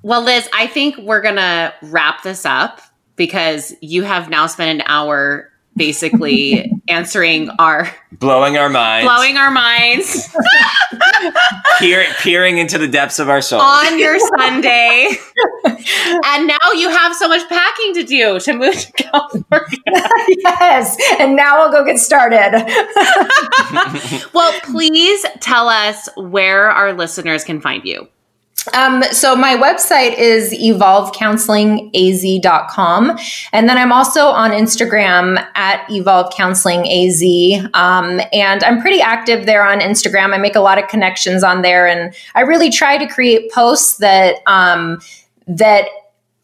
Speaker 1: Well, Liz, I think we're going to wrap this up because you have now spent an hour basically answering our
Speaker 4: blowing our minds,
Speaker 1: blowing our minds
Speaker 4: peer, peering into the depths of our souls.
Speaker 1: on your Sunday. and now you have so much packing to do to move to California.
Speaker 3: yes. And now I'll go get started.
Speaker 1: Well, please tell us where our listeners can find you.
Speaker 3: Um, so my website is evolvecounselingaz.com. And then I'm also on Instagram at evolvecounselingaz. Um, and I'm pretty active there on Instagram. I make a lot of connections on there. And I really try to create posts that, um, that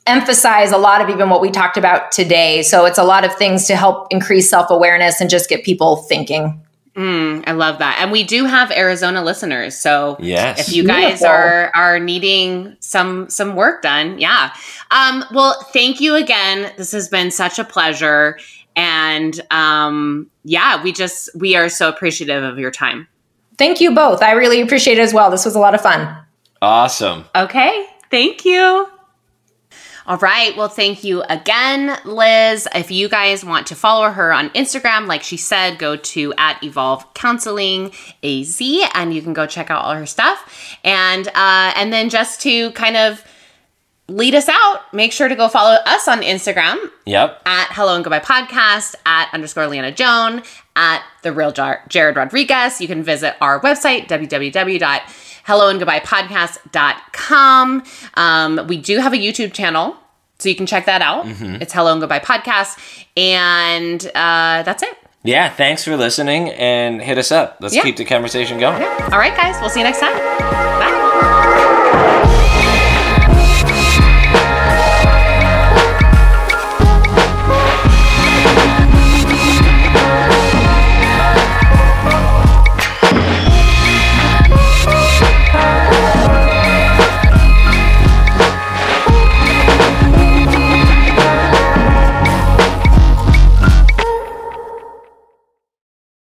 Speaker 3: emphasize a lot of even what we talked about today. So it's a lot of things to help increase self-awareness and just get people thinking.
Speaker 1: Mm, I love that. And we do have Arizona listeners. So
Speaker 4: Yes.
Speaker 1: if you guys
Speaker 3: Beautiful.
Speaker 1: are are needing some some work done, yeah. Um, well, thank you again. This has been such a pleasure. And um, yeah, we just we are so appreciative of your time.
Speaker 3: Thank you both. I really appreciate it as well. This was a lot of fun.
Speaker 4: Awesome.
Speaker 1: Okay. Thank you. All right. Well, thank you again, Liz. If you guys want to follow her on Instagram, like she said, go to at Evolve Counseling AZ and you can go check out all her stuff. And uh, and then just to kind of lead us out, make sure to go follow us on Instagram
Speaker 4: Yep.
Speaker 1: at Hello and Goodbye Podcast, at underscore Leanna Joan, at The Real Jar- Jared Rodriguez. You can visit our website, www.helloandgoodbyepodcast.com. Um, we do have a YouTube channel, so you can check that out. It's Hello and Goodbye Podcast. And uh, that's it.
Speaker 4: Yeah. Thanks for listening and hit us up. Let's
Speaker 1: Yeah.
Speaker 4: keep the conversation going.
Speaker 1: All right, guys, we'll see you next time.